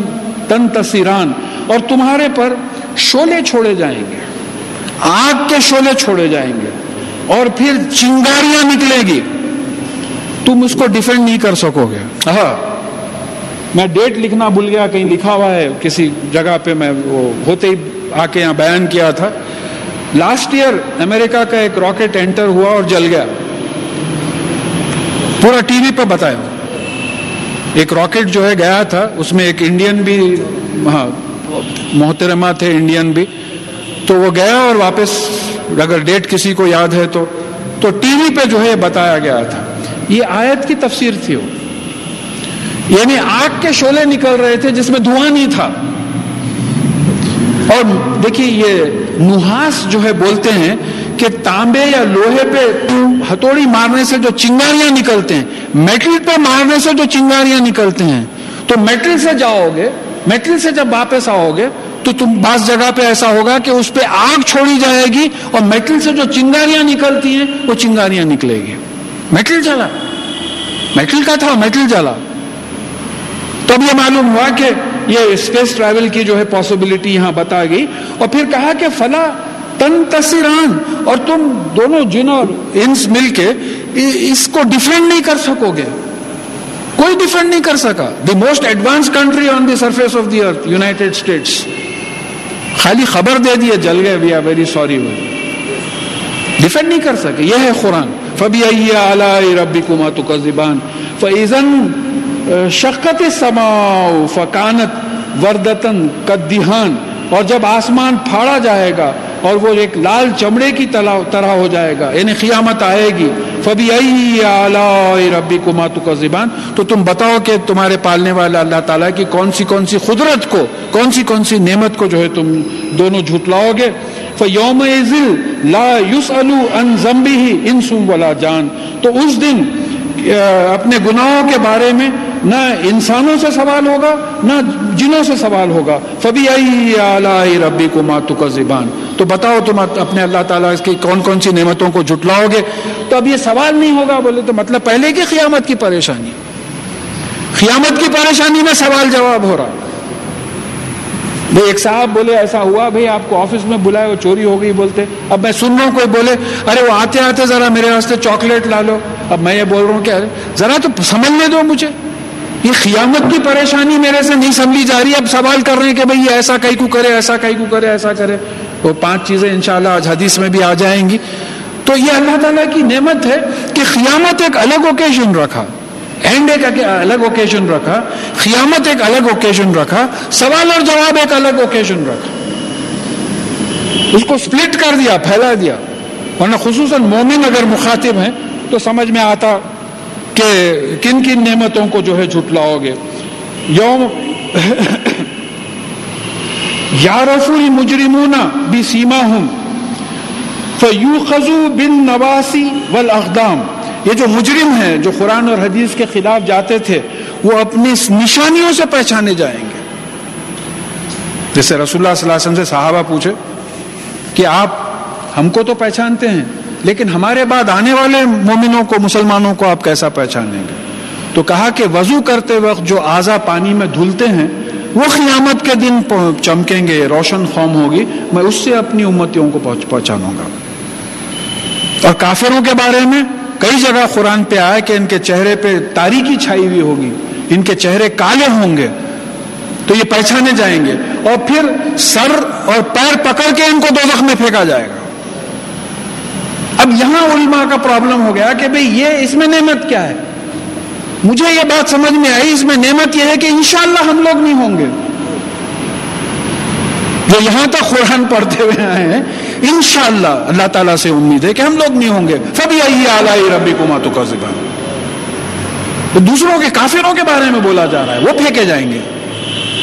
تن تصیران اور تمہارے پر شولے چھوڑے جائیں گے۔ آگ کے شولے چھوڑے جائیں گے۔ اور پھر چنگاریاں نکلے گی۔ تم اس کو ڈیفینڈ نہیں کر سکو گے ہاں۔ میں ڈیٹ لکھنا بھول گیا، کہیں لکھا ہوا ہے، کسی جگہ پہ میں وہ ہوتے ہی آ کے یہاں بیان کیا تھا۔ لاسٹ ایئر امریکہ کا ایک راکٹ انٹر ہوا اور جل گیا۔ پورا ٹی وی پہ بتایا۔ ایک راکٹ جو ہے گیا تھا، اس میں ایک انڈین بھی ہاں محترمہ تھے انڈین بھی، تو وہ گیا اور واپس، اگر ڈیٹ کسی کو یاد ہے تو تو ٹی وی پہ جو ہے بتایا گیا تھا۔ یہ آیت کی تفسیر تھی وہ۔ یعنی آگ کے شولے نکل رہے تھے جس میں دھواں نہیں تھا۔ اور دیکھیے، یہ نحاس جو ہے بولتے ہیں کہ تانبے یا لوہے پہ ہتھوڑی مارنے سے جو چنگاریاں نکلتے ہیں، میٹل پہ مارنے سے جو چنگاریاں نکلتے ہیں۔ تو میٹل سے جاؤ گے میٹل سے جب واپس آؤ گے تو تم بعض جگہ پہ ایسا ہوگا کہ اس پہ آگ چھوڑی جائے گی اور میٹل سے جو چنگاریاں نکلتی ہیں، وہ چنگاریاں نکلے گی۔ میٹل جلا۔ میٹل کا تھا میٹل جلا۔ تب یہ معلوم ہوا کہ یہ اسپیس ٹریول کی جو ہے پاسبلٹی یہاں بتا گئی۔ اور پھر کہا کہ فلا تن تصران اور تم دونوں جن اور انس مل کے اس کو ڈیفینڈ نہیں کر سکو گے۔ کوئی ڈیفینڈ نہیں کر سکا. The most advance country on the surface of the earth United States خالی خبر دے دیے جل گئے we are very sorry defend نہیں کر سکے. یہ ہے قرآن. فبی اعلی ربی کما تو زبان فیضن شقت سما فکانت وردتن کدیحان اور جب آسمان پھاڑا جائے گا اور وہ ایک لال چمڑے کی طرح ہو جائے گا یعنی قیامت آئے گی۔ فبی اعلی ربی کما تو زبان تو تم بتاؤ کہ تمہارے پالنے والے اللہ تعالیٰ کی کون سی کون سی قدرت کو، کون سی کون سی نعمت کو جو ہے تم دونوں جھٹلاؤ گے؟ یوم لا یوس ان ہی انسم ولا جان۔ تو اس دن اپنے گناہوں کے بارے میں نہ انسانوں سے سوال ہوگا، نہ جنوں سے سوال ہوگا۔ فبی آئی ربی کو ماتو کا زبان تو بتاؤ تم اپنے اللہ تعالیٰ کی کون کون سی نعمتوں کو جھٹلاؤ گے؟ تو اب یہ سوال نہیں ہوگا، بولے تو مطلب پہلے کی قیامت کی پریشانی۔ قیامت کی پریشانی میں سوال جواب ہو رہا۔ بھائی ایک صاحب بولے، ایسا ہوا بھائی آپ کو آفس میں بلائے، وہ چوری ہو گئی بولتے۔ اب میں سن رہا ہوں، کوئی بولے، ارے وہ آتے آتے ذرا میرے واسطے چاکلیٹ لا لو۔ اب میں یہ بول رہا ہوں کہ ذرا تو سمجھنے دو مجھے۔ یہ قیامت کی پریشانی میرے سے نہیں سمجھی جا رہی، اب سوال کر رہے ہیں کہ بھائی ایسا کئی کو کرے، ایسا کئی کو کرے، ایسا کرے۔ وہ پانچ چیزیں انشاءاللہ آج حدیث میں بھی آ جائیں گی۔ تو یہ اللہ تعالیٰ کی نعمت ہے کہ قیامت ایک الگ اوکیشن رکھا۔ اینڈ ایک الگ اوکیشن رکھا۔ قیامت ایک الگ اوکیشن رکھا۔ سوال اور جواب ایک الگ اوکیشن رکھا۔ اس کو سپلٹ کر دیا، پھیلا دیا۔ ورنہ خصوصاً مومن اگر مخاطب ہیں تو سمجھ میں آتا کہ کن کن نعمتوں کو جو ہے جھٹلاؤ گے؟ یوم یا رسول مجرمون بھی سیما ہوں فیو خزو بن نواسی ول یہ جو مجرم ہیں، جو قرآن اور حدیث کے خلاف جاتے تھے، وہ اپنی نشانیوں سے پہچانے جائیں گے۔ جیسے رسول اللہ صلی اللہ علیہ وسلم سے صحابہ پوچھے کہ آپ ہم کو تو پہچانتے ہیں لیکن ہمارے بعد آنے والے مومنوں کو، مسلمانوں کو آپ کیسا پہچانیں گے؟ تو کہا کہ وضو کرتے وقت جو اعضا پانی میں دھلتے ہیں، وہ قیامت کے دن چمکیں گے، روشن خوم ہوگی۔ میں اس سے اپنی امتیوں کو پہچانوں گا۔ اور کافروں کے بارے میں کئی جگہ قرآن پہ آیا کہ ان کے چہرے پہ تاریخی چھائی ہوئی ہوگی، ان کے چہرے کالے ہوں گے۔ تو یہ پہچانے جائیں گے۔ اور پھر سر اور پیر پکڑ کے ان کو دو میں پھینکا جائے گا۔ اب یہاں علماء کا پرابلم ہو گیا کہ بھئی یہ اس میں نعمت کیا ہے؟ مجھے یہ بات سمجھ میں آئی، اس میں نعمت یہ ہے کہ انشاءاللہ ہم لوگ نہیں ہوں گے۔ جو یہاں تک قرآن پڑھتے ہوئے آئے ہیں، انشاءاللہ اللہ تعالیٰ سے امید ہے کہ ہم لوگ نہیں ہوں گے۔ فبی آئیے آئی ربی کو ماتو کا زبان دوسروں کے کافروں کے بارے میں بولا جا رہا ہے، وہ پھینکے جائیں گے۔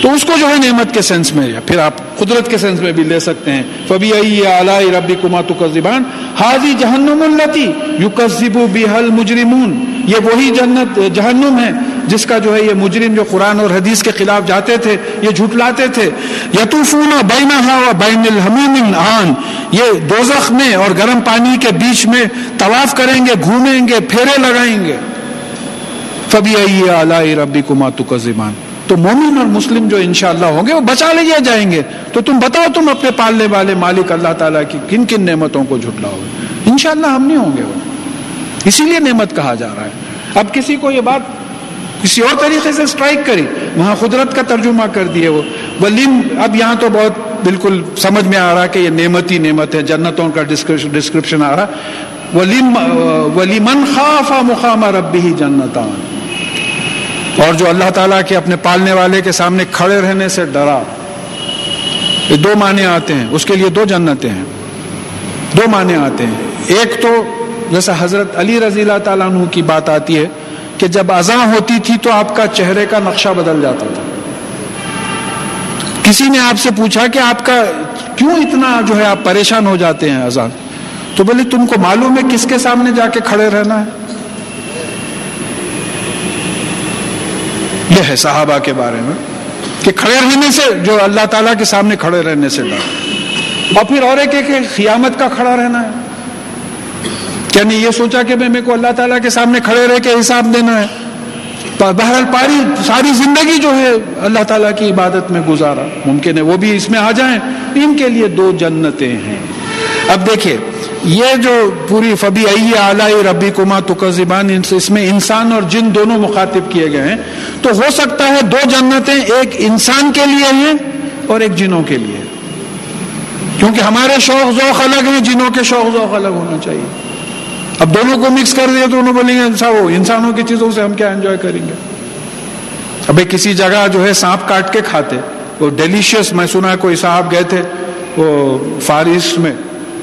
تو اس کو جو ہے نعمت کے سینس میں، یا پھر آپ قدرت کے سینس میں بھی لے سکتے ہیں۔ فبی اعلی ربی کما تو زبان حاضی جہنم التی یو کسبو بحل مجرمون یہ وہی جنت، جہنم ہے، جس کا جو ہے یہ مجرم جو قرآن اور حدیث کے خلاف جاتے تھے، یہ جھٹلاتے تھے۔ یتوفون بین بین الحمیم آن یہ دوزخ میں اور گرم پانی کے بیچ میں طواف کریں گے، گھومیں گے، پھیرے لگائیں گے۔ فبی اعلی ربی کما تو مومن اور مسلم جو انشاءاللہ ہوں گے وہ بچا لے جائیں گے۔ تو تم بتاؤ تم اپنے پالنے والے مالک اللہ تعالیٰ کی کن کن نعمتوں کو جھٹلاؤ گے انشاءاللہ ہم نہیں ہوں گے وہ۔ اسی لیے نعمت کہا جا رہا ہے۔ اب کسی کو یہ بات کسی اور طریقے سے سٹرائک کری، وہاں قدرت کا ترجمہ کر دیے وہ۔ ولیم، اب یہاں تو بہت بالکل سمجھ میں آ رہا کہ یہ نعمت ہی نعمت ہے، جنتوں کا ڈسکرپشن آ رہا۔ ولیم، ولیمن خاف مقام ربی ہی جنتان۔ اور جو اللہ تعالیٰ کے اپنے پالنے والے کے سامنے کھڑے رہنے سے ڈرا۔ یہ دو معنی آتے ہیں۔ اس کے لیے دو جنتیں ہیں۔ دو معنی آتے ہیں۔ ایک تو جیسا حضرت علی رضی اللہ تعالیٰ عنہ کی بات آتی ہے کہ جب اذاں ہوتی تھی تو آپ کا چہرے کا نقشہ بدل جاتا تھا۔ کسی نے آپ سے پوچھا کہ آپ کا کیوں اتنا جو ہے آپ پریشان ہو جاتے ہیں اذان تو بولے، تم کو معلوم ہے کس کے سامنے جا کے کھڑے رہنا ہے؟ یہ ہے صحابہ کے بارے میں کہ کھڑے رہنے سے جو اللہ تعالیٰ کے سامنے کھڑے رہنے سے ڈر۔ اور پھر اور ایک کہ قیامت کا کھڑا رہنا ہے۔ کیا نہیں یہ سوچا کہ میں میرے کو اللہ تعالیٰ کے سامنے کھڑے رہ کے حساب دینا ہے۔ بہرحال پاری ساری زندگی جو ہے اللہ تعالیٰ کی عبادت میں گزارا۔ ممکن ہے وہ بھی اس میں آ جائیں۔ ان کے لیے دو جنتیں ہیں۔ اب دیکھیے، یہ جو پوری فبی اعلی ربی کما تو اس میں انسان اور جن دونوں مخاطب کیے گئے ہیں، تو ہو سکتا ہے دو جنتیں ایک انسان کے لیے ہیں اور ایک جنوں کے لیے کیونکہ ہمارے شوق ذوق الگ ہیں، جنوں کے شوق ذوق الگ ہونا چاہیے۔ اب دونوں کو مکس کر دیا تو انہوں بولیں گے وہ، انسانوں کی چیزوں سے ہم کیا انجوائے کریں گے؟ ابھی کسی جگہ جو ہے سانپ کاٹ کے کھاتے، وہ ڈیلیشیس میں سنا کوئی صاحب گئے تھے وہ فارسٹ میں۔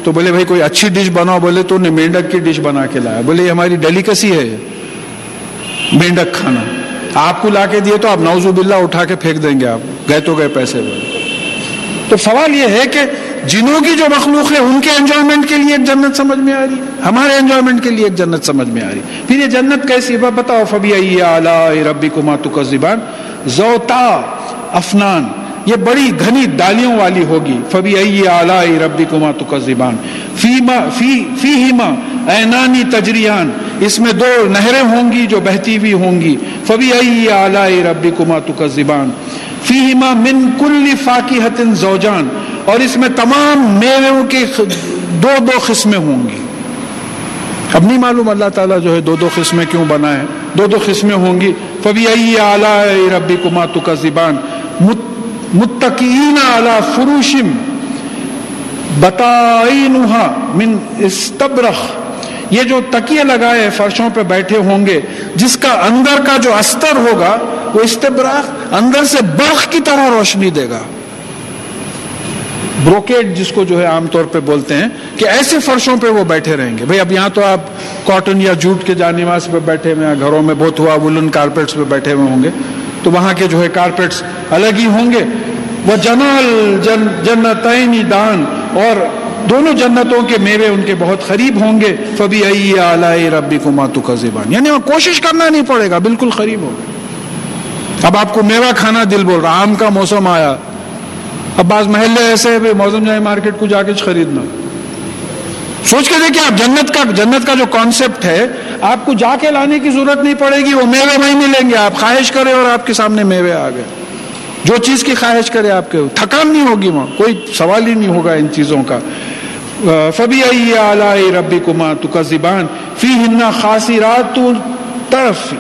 تو بولے بھائی کوئی اچھی ڈش بناؤ، بولے تو انہیں مینڈک کی ڈش بنا کے لایا۔ بولے یہ ہماری ڈیلیکسی ہے مینڈک کھانا۔ آپ کو لا کے دیے تو آپ نوزو بلّہ اٹھا کے پھینک دیں گے آپ۔ گئے تو گئے پیسے بولے۔ تو سوال یہ ہے کہ جنہوں کی جو مخلوق ہے، ان کے انجوائمنٹ کے لیے ایک جنت سمجھ میں آ رہی۔ ہمارے انجوائمنٹ کے لیے ایک جنت سمجھ میں آ رہی۔ پھر یہ جنت کیسی بتاؤ فبی اعلی ربی کو ماتو کا زبان زوتا افنان یہ بڑی گھنی ڈالیوں والی ہوگی۔ فبی اعلی ربی کما تو زبان فی ہما اینانی تجریان۔ اس میں دو نہریں ہوں گی جو بہتی ہوئی ہوں گی۔ فبی ائی اعلی ربی کما تو زبان فی ہما من کل فاقی حتن زوجان۔ اور اس میں تمام میووں کی دو دو قسمیں ہوں گی۔ اب نہیں معلوم اللہ تعالیٰ جو ہے دو دو قسمیں کیوں بنائے۔ دو دو قسمیں ہوں گی۔ فبی ائی اعلی ربی کما تو زبان متقین علی فروشم بتائینها من استبرخ۔ یہ جو تکیے لگائے فرشوں پہ بیٹھے ہوں گے، جس کا اندر کا جو استر ہوگا، وہ استبرخ اندر سے برخ کی طرح روشنی دے گا۔ بروکیٹ جس کو جو ہے عام طور پہ بولتے ہیں، کہ ایسے فرشوں پہ وہ بیٹھے رہیں گے۔ بھئی اب یہاں تو آپ کاٹن یا جوٹ کے جانواز پہ بیٹھے ہوئے ہیں، گھروں میں بہت ہوا وولن کارپیٹس پہ بیٹھے ہوئے ہوں گے۔ تو وہاں کے جو ہے کارپیٹس الگ ہی ہوں گے۔ وہ جنال جن جنتینی دان۔ اور دونوں جنتوں کے میوے ان کے بہت قریب ہوں گے۔ فبی ائی ربی کو ماتو کا زبان یعنی کوشش کرنا نہیں پڑے گا، بالکل قریب ہوگا اب آپ کو میوہ کھانا دل بول رہا، آم کا موسم آیا۔ اب بعض محلے ایسے موسم جائے مارکیٹ کو جا کے خریدنا۔ سوچ کے دیکھیں آپ جنت کا جنت کا جو کانسیپٹ ہے، آپ کو جا کے لانے کی ضرورت نہیں پڑے گی، وہ میوے وہیں ملیں گے۔ آپ خواہش کریں اور آپ کے سامنے میوے آ گئے۔ جو چیز کی خواہش کرے آپ کے، تھکان نہیں ہوگی وہاں، کوئی سوال ہی نہیں ہوگا ان چیزوں کا۔ فبی اعلی ربی کما تو کا زبان فی ہننا خاصی رات طرف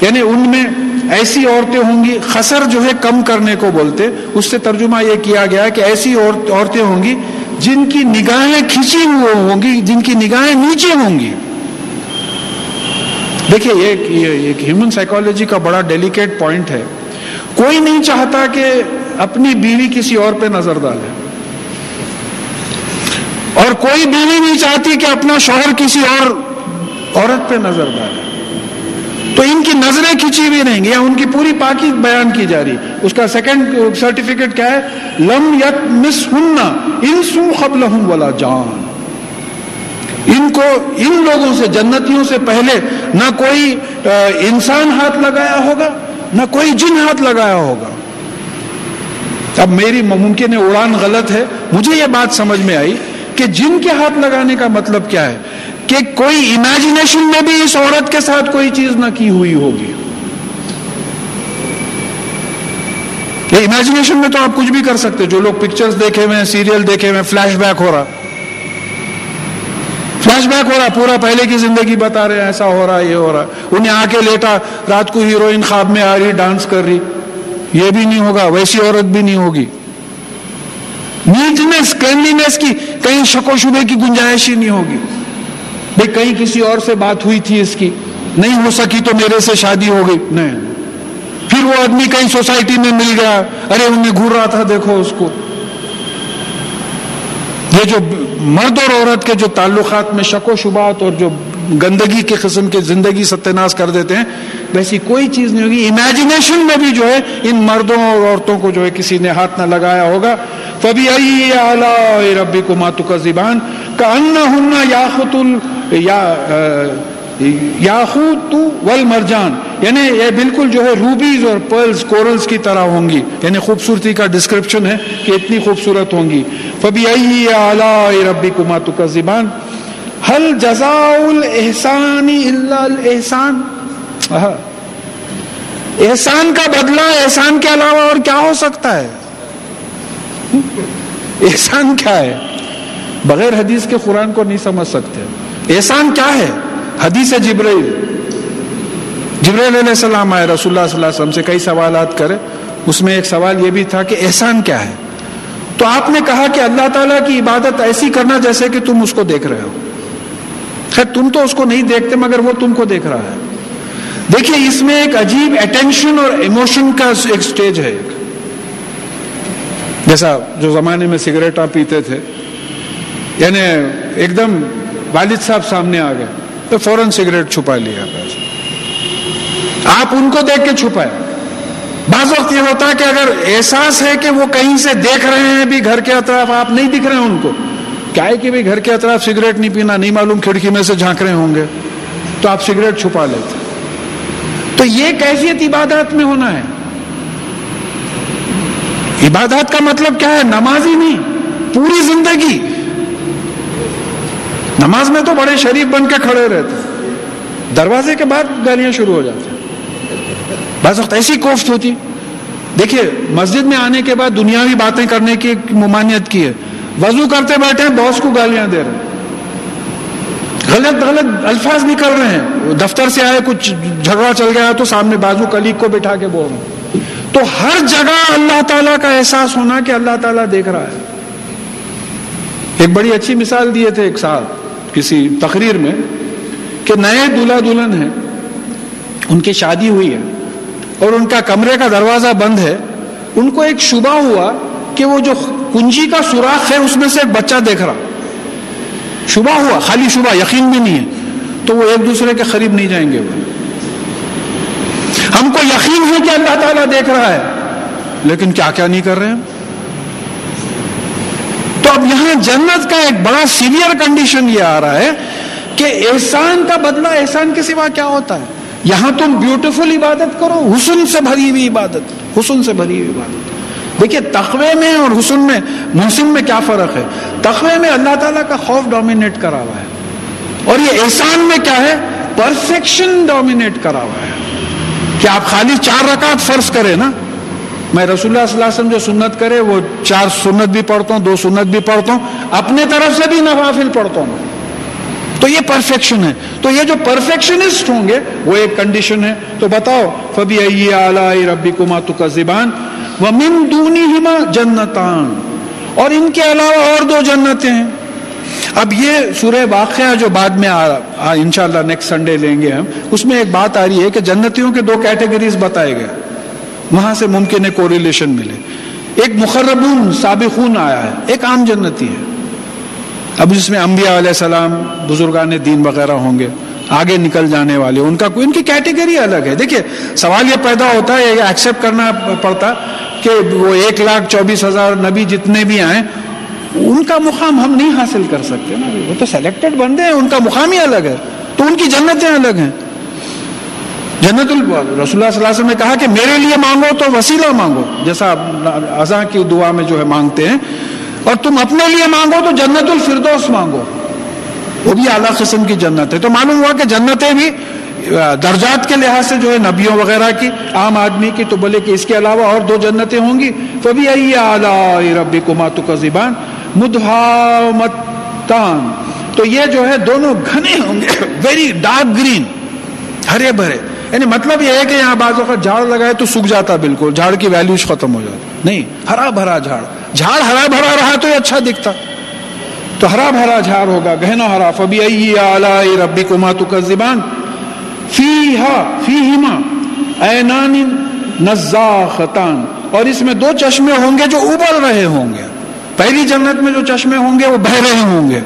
یعنی ان میں ایسی عورتیں ہوں گی، خسر جو ہے کم کرنے کو بولتے۔ اس سے ترجمہ یہ کیا گیا کہ ایسی عورتیں ہوں گی جن کی نگاہیں کھینچی ہوئی ہوں گی، جن کی نگاہیں نیچے ہوں گی۔ دیکھیے، یہ ایک ہیومن سائیکولوجی کا بڑا ڈیلیکیٹ پوائنٹ ہے۔ کوئی نہیں چاہتا کہ اپنی بیوی کسی اور پہ نظر ڈالے۔ اور کوئی بیوی نہیں چاہتی کہ اپنا شوہر کسی اور عورت پہ نظر ڈالے۔ تو ان کی نظریں کھینچی بھی نہیں یا ان کی پوری پاکی بیان کی جا رہی اس کا سیکنڈ سرٹیفکیٹ uh, کیا ہے؟ لم یت مس ہننا ان سو قبل والا جان۔ ان کو ان لوگوں سے، جنتیوں سے پہلے نہ کوئی uh, انسان ہاتھ لگایا ہوگا، نہ کوئی جن ہاتھ لگایا ہوگا۔ اب میری ممکن اڑان غلط ہے، مجھے یہ بات سمجھ میں آئی کہ جن کے ہاتھ لگانے کا مطلب کیا ہے؟ کہ کوئی امیجنیشن میں بھی اس عورت کے ساتھ کوئی چیز نہ کی ہوئی ہوگی۔ امیجنیشن میں تو آپ کچھ بھی کر سکتے، جو لوگ پکچرز دیکھے ہوئے سیریل دیکھے ہوئے فلیش بیک ہو رہا۔ فلیش بیک ہو رہا، پورا پہلے کی زندگی بتا رہے ہیں، ایسا ہو رہا، یہ ہو رہا۔ انہیں آ کے لیٹا، رات کو ہیروئن خواب میں آ رہی ڈانس کر رہی۔ یہ بھی نہیں ہوگا، ویسی عورت بھی نہیں ہوگی۔ نیٹنس کلینلینس کی کہیں شک و شبے کی گنجائش ہی نہیں ہوگی۔ بھائی کہیں کسی اور سے بات ہوئی تھی اس کی؟ نہیں ہو سکی تو میرے سے شادی ہو گئی۔ نہیں۔ پھر وہ آدمی کہیں سوسائٹی میں مل گیا۔ ارے انہیں گھر رہا تھا دیکھو اس کو۔ یہ جو مرد اور عورت کے جو تعلقات میں شک و شبات اور جو گندگی کے قسم کے زندگی ستیہ کر دیتے ہیں، ویسی کوئی چیز نہیں ہوگی۔ امیجنیشن میں بھی جو ہے، ان مردوں اور عورتوں کو جو ہے، کسی نے ہاتھ نہ لگایا ہوگا۔ فبی اعلی ربی کو ماتو کا زبان کا ان یا خط یاخوت ول مرجان یعنی یہ بالکل جو ہے روبیز اور پرلز کورلز کی طرح ہوں گی۔ یعنی خوبصورتی کا ڈسکرپشن ہے کہ اتنی خوبصورت ہوں گی۔ فبی اعلی ربی کو ماتو کا زبان حل جزا الحسانی احسان احسان کا بدلہ، احسان کے علاوہ اور کیا ہو سکتا ہے؟ احسان کیا ہے؟ بغیر حدیث کے قرآن کو نہیں سمجھ سکتے۔ احسان کیا ہے؟ حدیث جبرائیل۔ جبرائیل علیہ السلام آئے، رسول اللہ صلی اللہ علیہ وسلم سے کئی سوالات کرے۔ اس میں ایک سوال یہ بھی تھا کہ احسان کیا ہے؟ تو آپ نے کہا کہ اللہ تعالیٰ کی عبادت ایسی کرنا جیسے کہ تم اس کو دیکھ رہے ہو۔ خیر، تم تو اس کو نہیں دیکھتے مگر وہ تم کو دیکھ رہا ہے۔ دیکھیے، اس میں ایک عجیب اٹینشن اور ایموشن کا ایک سٹیج ہے۔ جیسا جو زمانے میں سگریٹاں پیتے تھے یعنی ایک دم والد صاحب سامنے آ گئے، تو فوراً سگریٹ چھپا لیا۔ آپ ان کو دیکھ کے چھپائے۔ بعض وقت یہ ہوتا ہے کہ اگر احساس ہے کہ وہ کہیں سے دیکھ رہے ہیں بھی، گھر کے اطراف آپ نہیں دکھ رہے ہیں ان کو کیا ہے کہ بھی گھر کے اطراف سگریٹ نہیں پینا، نہیں معلوم کھڑکی میں سے جھانک رہے ہوں گے، تو آپ سگریٹ چھپا لیتے۔ تو یہ کیفیت عبادات میں ہونا ہے۔ عبادات کا مطلب کیا ہے؟ نماز ہی نہیں، پوری زندگی۔ نماز میں تو بڑے شریف بن کے کھڑے رہتے۔ دروازے کے بعد گالیاں شروع ہو جاتی۔ بعض وقت ایسی کوفت ہوتی۔ دیکھیے، مسجد میں آنے کے بعد دنیاوی باتیں کرنے کی ممانعت کی ہے۔ وضو کرتے بیٹھے باس کو گالیاں دے رہے غلط غلط الفاظ نکل رہے ہیں۔ دفتر سے آئے، کچھ جھگڑا چل گیا تو سامنے بازو کلیگ کو بٹھا کے بول رہے تو ہر جگہ اللہ تعالیٰ کا احساس ہونا کہ اللہ تعالیٰ دیکھ رہا ہے۔ ایک بڑی اچھی مثال دیے تھے ایک سال کسی تقریر میں کہ نئے دلہا دلہن ہے ان کی شادی ہوئی ہے اور ان کا کمرے کا دروازہ بند ہے۔ ان کو ایک شبہ ہوا کہ وہ جو کنجی کا سوراخ ہے، اس میں سے ایک بچہ دیکھ رہا۔ شبہ ہوا، خالی شبہ، یقین بھی نہیں ہے۔ تو وہ ایک دوسرے کے قریب نہیں جائیں گے۔ وہ ہم کو یقین ہے کہ اللہ تعالیٰ دیکھ رہا ہے۔ لیکن کیا کیا نہیں کر رہے ہیں تو اب یہاں جنت کا ایک بڑا سیویئر کنڈیشن یہ آ رہا ہے کہ احسان کا بدلہ، احسان کے سوا کیا ہوتا ہے؟ یہاں تم بیوٹیفل عبادت کرو، حسن سے بھری ہوئی عبادت، حسن سے بھری ہوئی عبادت۔ دیکھیے، تقوی میں اور حسن میں محسن میں کیا فرق ہے؟ تقوی میں اللہ تعالیٰ کا خوف ڈومینیٹ کرا ہوا ہے۔ اور یہ احسان میں کیا ہے؟ پرفیکشن ڈومینیٹ کرا ہوا ہے۔ کہ آپ خالی چار رکعت فرض کریں نا؟ میں رسول اللہ صلی اللہ علیہ وسلم جو سنت کرے، وہ چار سنت بھی پڑھتا ہوں، دو سنت بھی پڑھتا ہوں، اپنے طرف سے بھی نوافل پڑھتا ہوں۔ تو یہ پرفیکشن ہے۔ تو یہ جو پرفیکشنسٹ ہوں گے، وہ ایک کنڈیشن ہے۔ تو بتاؤ فبی اعلی ربی کما تو کا زبان وہ من جنتان۔ اور ان کے علاوہ اور دو جنتیں ہیں۔ اب یہ سورہ واقعہ جو بعد میں ان شاء اللہ نیکسٹ سنڈے لیں گے ہم، اس میں ایک بات آ رہی ہے کہ جنتیوں کے دو کیٹیگریز بتائے گئے۔ وہاں سے ممکن ہے کوریلیشن ملے۔ ایک مخربون سابقون آیا ہے، ایک عام جنتی ہے۔ اب جس میں انبیاء علیہ السلام، بزرگان دین وغیرہ ہوں گے۔ آگے نکل جانے والے، ان کا ان کی کیٹیگری الگ ہے۔ دیکھیے، سوال یہ پیدا ہوتا ہے ایکسیپٹ کرنا پڑتا کہ وہ ایک لاکھ چوبیس ہزار نبی جتنے بھی آئیں ان کا مقام ہم نہیں حاصل کر سکتے نا۔ وہ تو سلیکٹڈ بندے ہیں، ان کا مقام ہی الگ ہے۔ تو ان کی جنتیں الگ ہیں۔ جنت رسول اللہ صلی اللہ علیہ وسلم نے کہا کہ میرے لیے مانگو تو وسیلہ مانگو۔ جیسا ازاں کی دعا میں جو ہے، مانگتے ہیں، اور تم اپنے لیے مانگو تو جنت الفردوس مانگو۔ وہ بھی اعلیٰ قسم کی جنت ہے تو معلوم ہوا کہ جنتیں بھی درجات کے لحاظ سے جو ہے نبیوں وغیرہ کی، عام آدمی کی، تو بولے کہ اس کے علاوہ اور دو جنتیں ہوں گی۔ تو بھی اعلیٰ ربی کماتو کا زبان مدھامتان تو یہ جو ہے دونوں گھنے ہوں گے۔ ویری ڈارک گرین ہرے بھرے۔ یعنی مطلب یہ ہے کہ یہاں بعض اوقات جھاڑ لگائے تو سوکھ جاتا بالکل، جھاڑ کی ویلوز ختم ہو جاتی۔ نہیں، ہرا بھرا جھاڑ۔ جھاڑ ہرا بھرا رہا تو یہ اچھا دکھتا۔ تو ہرا بھرا جھاڑ ہوگا، گہنا ہرا فبی ائی ربی کو ماتو کا زبان فی ہا فی ہما نزاختان۔ اور اس میں دو چشمے ہوں گے جو ابل رہے ہوں گے۔ پہلی جنت میں جو چشمے ہوں گے وہ بہ رہے ہوں گے۔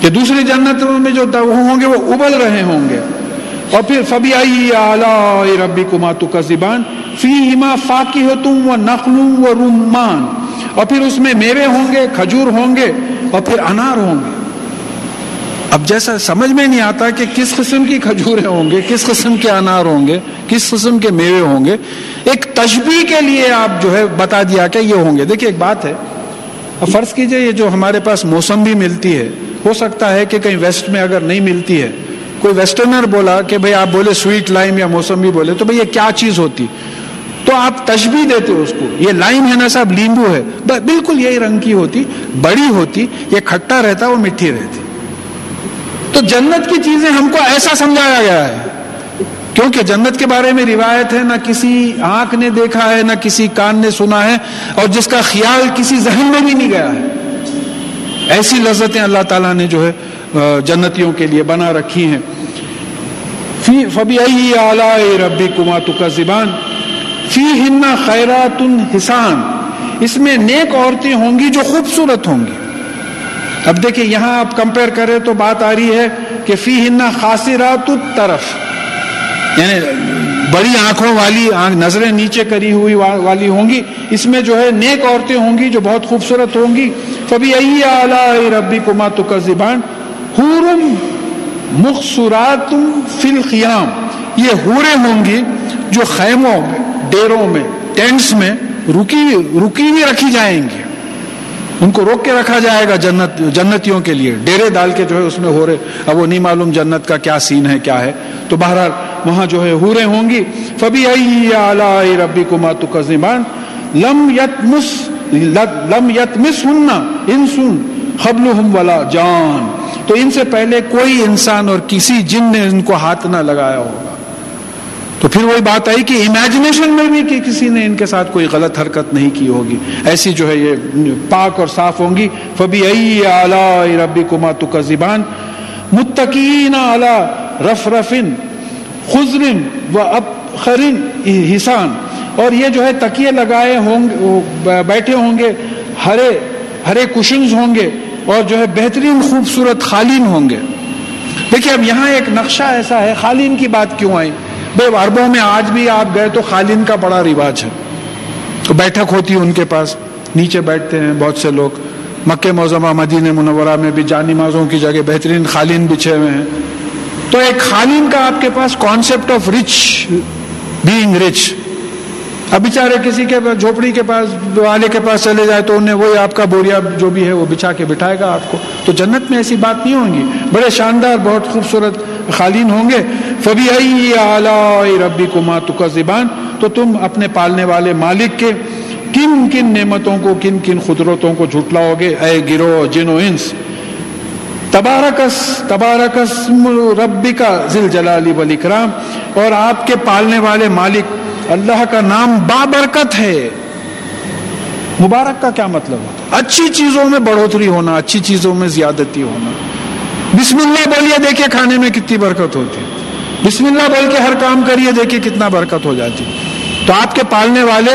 کہ دوسری جنت میں جو ہوں گے وہ ابل رہے ہوں گے۔ اور پھر فبی آئی ربی کماتو کا زبان فی ہما فاقی ہو تم وہ نخلوم و رومان اور پھر اس میں میوے ہوں گے، کھجور ہوں گے اور پھر انار ہوں گے۔ اب جیسا سمجھ میں نہیں آتا کہ کس قسم کی کھجورے ہوں گے، کس قسم کے انار ہوں گے، کس قسم کے میوے ہوں گے۔ ایک تشبیح کے لیے آپ جو ہے بتا دیا کہ یہ ہوں گے۔ دیکھیے ایک بات ہے۔ اب فرض کیجیے یہ جو ہمارے پاس موسم بھی ملتی ہے، ہو سکتا ہے کہ کہیں ویسٹ میں اگر نہیں ملتی ہے۔ کوئی ویسٹرنر بولا کہ بھئی آپ بولے سویٹ لائم یا موسم بھی بولے، تو بھئی یہ کیا چیز ہوتی؟ تو آپ تشبیح دیتے اس کو۔ یہ لائم ہے نا صاحب، لیمبو ہے۔ بالکل یہی رنگ کی ہوتی، بڑی ہوتی، یہ کھٹا رہتا، وہ مٹھی رہتی۔ تو جنت کی چیزیں ہم کو ایسا سمجھایا گیا ہے۔ کیونکہ جنت کے بارے میں روایت ہے، نہ کسی آنکھ نے دیکھا ہے، نہ کسی کان نے سنا ہے، اور جس کا خیال کسی ذہن میں بھی نہیں گیا ہے۔ ایسی لذتیں اللہ تعالیٰ نے جو ہے جنتیوں کے لیے بنا رکھی ہیں۔ فبی اعلی ربی کماتو کا زبان فی ہن خیرات حسان۔ اس میں نیک عورتیں ہوں گی جو خوبصورت ہوں گی۔ اب دیکھیں، یہاں آپ کمپیئر کریں تو بات آ رہی ہے کہ فی ہننا خاصرات طرف یعنی بڑی آنکھوں والی نظریں نیچے کری ہوئی والی ہوں گی۔ اس میں جو ہے نیک عورتیں ہوں گی جو بہت خوبصورت ہوں گی۔ کبھی ائی ربی کما تو کا زبان حورم مخصورات فی القیام۔ یہ حوریں ہوں گی جو خیموں میں ڈیروں میں، ٹینٹس میں رکی رکی ہوئی رکھی جائیں گی۔ ان کو روک کے رکھا جائے گا جنت، جنتیوں کے لیے۔ ڈیرے ڈال کے جو ہے اس میں ہو رہے، اب وہ نہیں معلوم جنت کا کیا سین ہے، کیا ہے۔ تو بہرحال وہاں جو ہے ہورے ہوں گی۔ فبی ائی ربی کو ماتو کا لم یت مس لم یت مس ہننا ان سن خبل ولا جان۔ تو ان سے پہلے کوئی انسان اور کسی جن نے ان کو ہاتھ نہ لگایا ہوگا۔ تو پھر وہی بات آئی کہ امیجنیشن میں بھی کہ کسی نے ان کے ساتھ کوئی غلط حرکت نہیں کی ہوگی۔ ایسی جو ہے یہ پاک اور صاف ہوں گی۔ فبی اعلی ربی کما تو کا زبان متقین اعلی رف رفن خزرن و اب خرن حسان اور یہ جو ہے تکیے لگائے ہوں گے، بیٹھے ہوں گے، ہرے ہرے کشنز ہوں گے اور جو ہے بہترین خوبصورت خالین ہوں گے۔ دیکھیے اب یہاں ایک نقشہ ایسا ہے، خالین کی بات کیوں آئی؟ بے عربوں میں آج بھی آپ گئے تو خالین کا بڑا رواج ہے۔ تو بیٹھک ہوتی ہے ان کے پاس، نیچے بیٹھتے ہیں بہت سے لوگ۔ مکہ موزمہ مدین منورہ میں بھی جانی مازوں کی جگہ بہترین خالین بچھے ہوئے ہیں۔ تو ایک خالین کا آپ کے پاس concept of rich being rich اب بیچارے کسی کے جھوپڑی کے پاس، والے کے پاس چلے جائے تو انہیں وہی آپ کا بوریا جو بھی ہے وہ بچھا کے بٹھائے گا آپ کو۔ تو جنت میں ایسی بات نہیں ہوگی بڑے شاندار، بہت خوبصورت خالین ہوں گے۔ فبی اعلی ربی کو کا زبان تو تم اپنے پالنے والے مالک کے کن کن نعمتوں کو کن کن قدرتوں کو جھٹلاؤ گے؟ اے گرو جن و انس، تبارکس تبارکس ربی کا ذل جلالی ولی کرام اور آپ کے پالنے والے مالک، اللہ کا نام بابرکت ہے۔ مبارک کا کیا مطلب ہوتا اچھی چیزوں میں بڑھوتری ہونا، اچھی چیزوں میں زیادتی ہونا۔ بسم اللہ بولیے، دیکھیے کھانے میں کتنی برکت ہوتی ہے۔ بسم اللہ بول کے ہر کام کریے، دیکھیے کتنا برکت ہو جاتی۔ تو آپ کے پالنے والے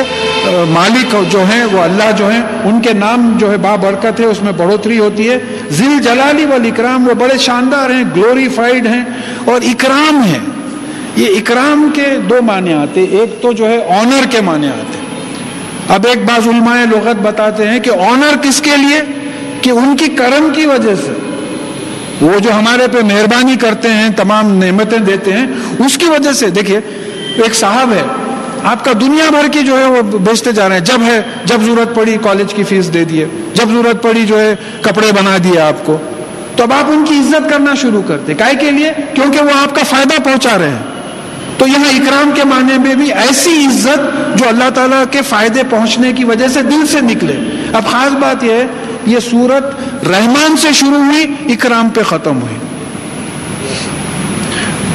مالک جو ہیں، وہ اللہ جو ہیں، ان کے نام جو ہے با برکت ہے، اس میں بڑھوتری ہوتی ہے۔ ذل جلالی وال اکرام وہ بڑے شاندار ہیں گلوریفائڈ ہیں اور اکرام ہیں۔ یہ اکرام کے دو معنی آتے ایک تو جو ہے آنر کے معنی آتے اب ایک بعض علماء لغت بتاتے ہیں کہ آنر کس کے لیے؟ کہ ان کی کرم کی وجہ سے۔ وہ جو ہمارے پہ مہربانی کرتے ہیں، تمام نعمتیں دیتے ہیں، اس کی وجہ سے، دیکھیے، ایک صاحب ہے، آپ کا دنیا بھر کی جو ہے وہ بیچتے جا رہے ہیں۔ جب ہے، جب ضرورت پڑی کالج کی فیس دے دیے، جب ضرورت پڑی جو ہے کپڑے بنا دیے آپ کو۔ تو اب آپ ان کی عزت کرنا شروع کرتے کائے کے لیے؟ کیونکہ وہ آپ کا فائدہ پہنچا رہے ہیں۔ تو یہاں اکرام کے معنی میں بھی ایسی عزت جو اللہ تعالیٰ کے فائدے پہنچنے کی وجہ سے دل سے نکلے۔ اب خاص بات یہ ہے یہ سورت رحمان سے شروع ہوئی، اکرام پہ ختم ہوئی۔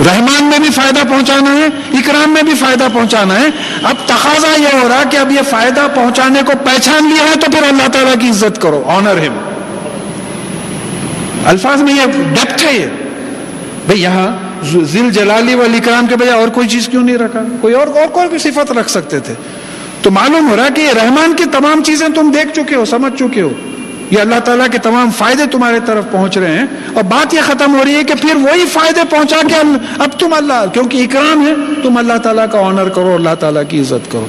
رحمان میں بھی فائدہ پہنچانا ہے، اکرام میں بھی فائدہ پہنچانا ہے۔ اب تقاضا یہ ہو رہا کہ اب یہ فائدہ پہنچانے کو پہچان لیا ہے تو پھر اللہ تعالیٰ کی عزت کرو آنر ہے الفاظ میں یہ ڈپٹ ہے یہ۔ بھائی یہاں ذل جلالی والی کرام کے بجائے اور کوئی چیز کیوں نہیں رکھا؟ کوئی اور اور کوئی بھی صفت رکھ سکتے تھے۔ تو معلوم ہو رہا کہ یہ رحمان کی تمام چیزیں تم دیکھ چکے ہو، سمجھ چکے ہو۔ یہ اللہ تعالیٰ کے تمام فائدے تمہارے طرف پہنچ رہے ہیں اور بات یہ ختم ہو رہی ہے کہ پھر وہی فائدے پہنچا کے اب تم اللہ کیونکہ اکرام ہے، تم اللہ تعالیٰ کا آنر کرو اللہ تعالیٰ کی عزت کرو۔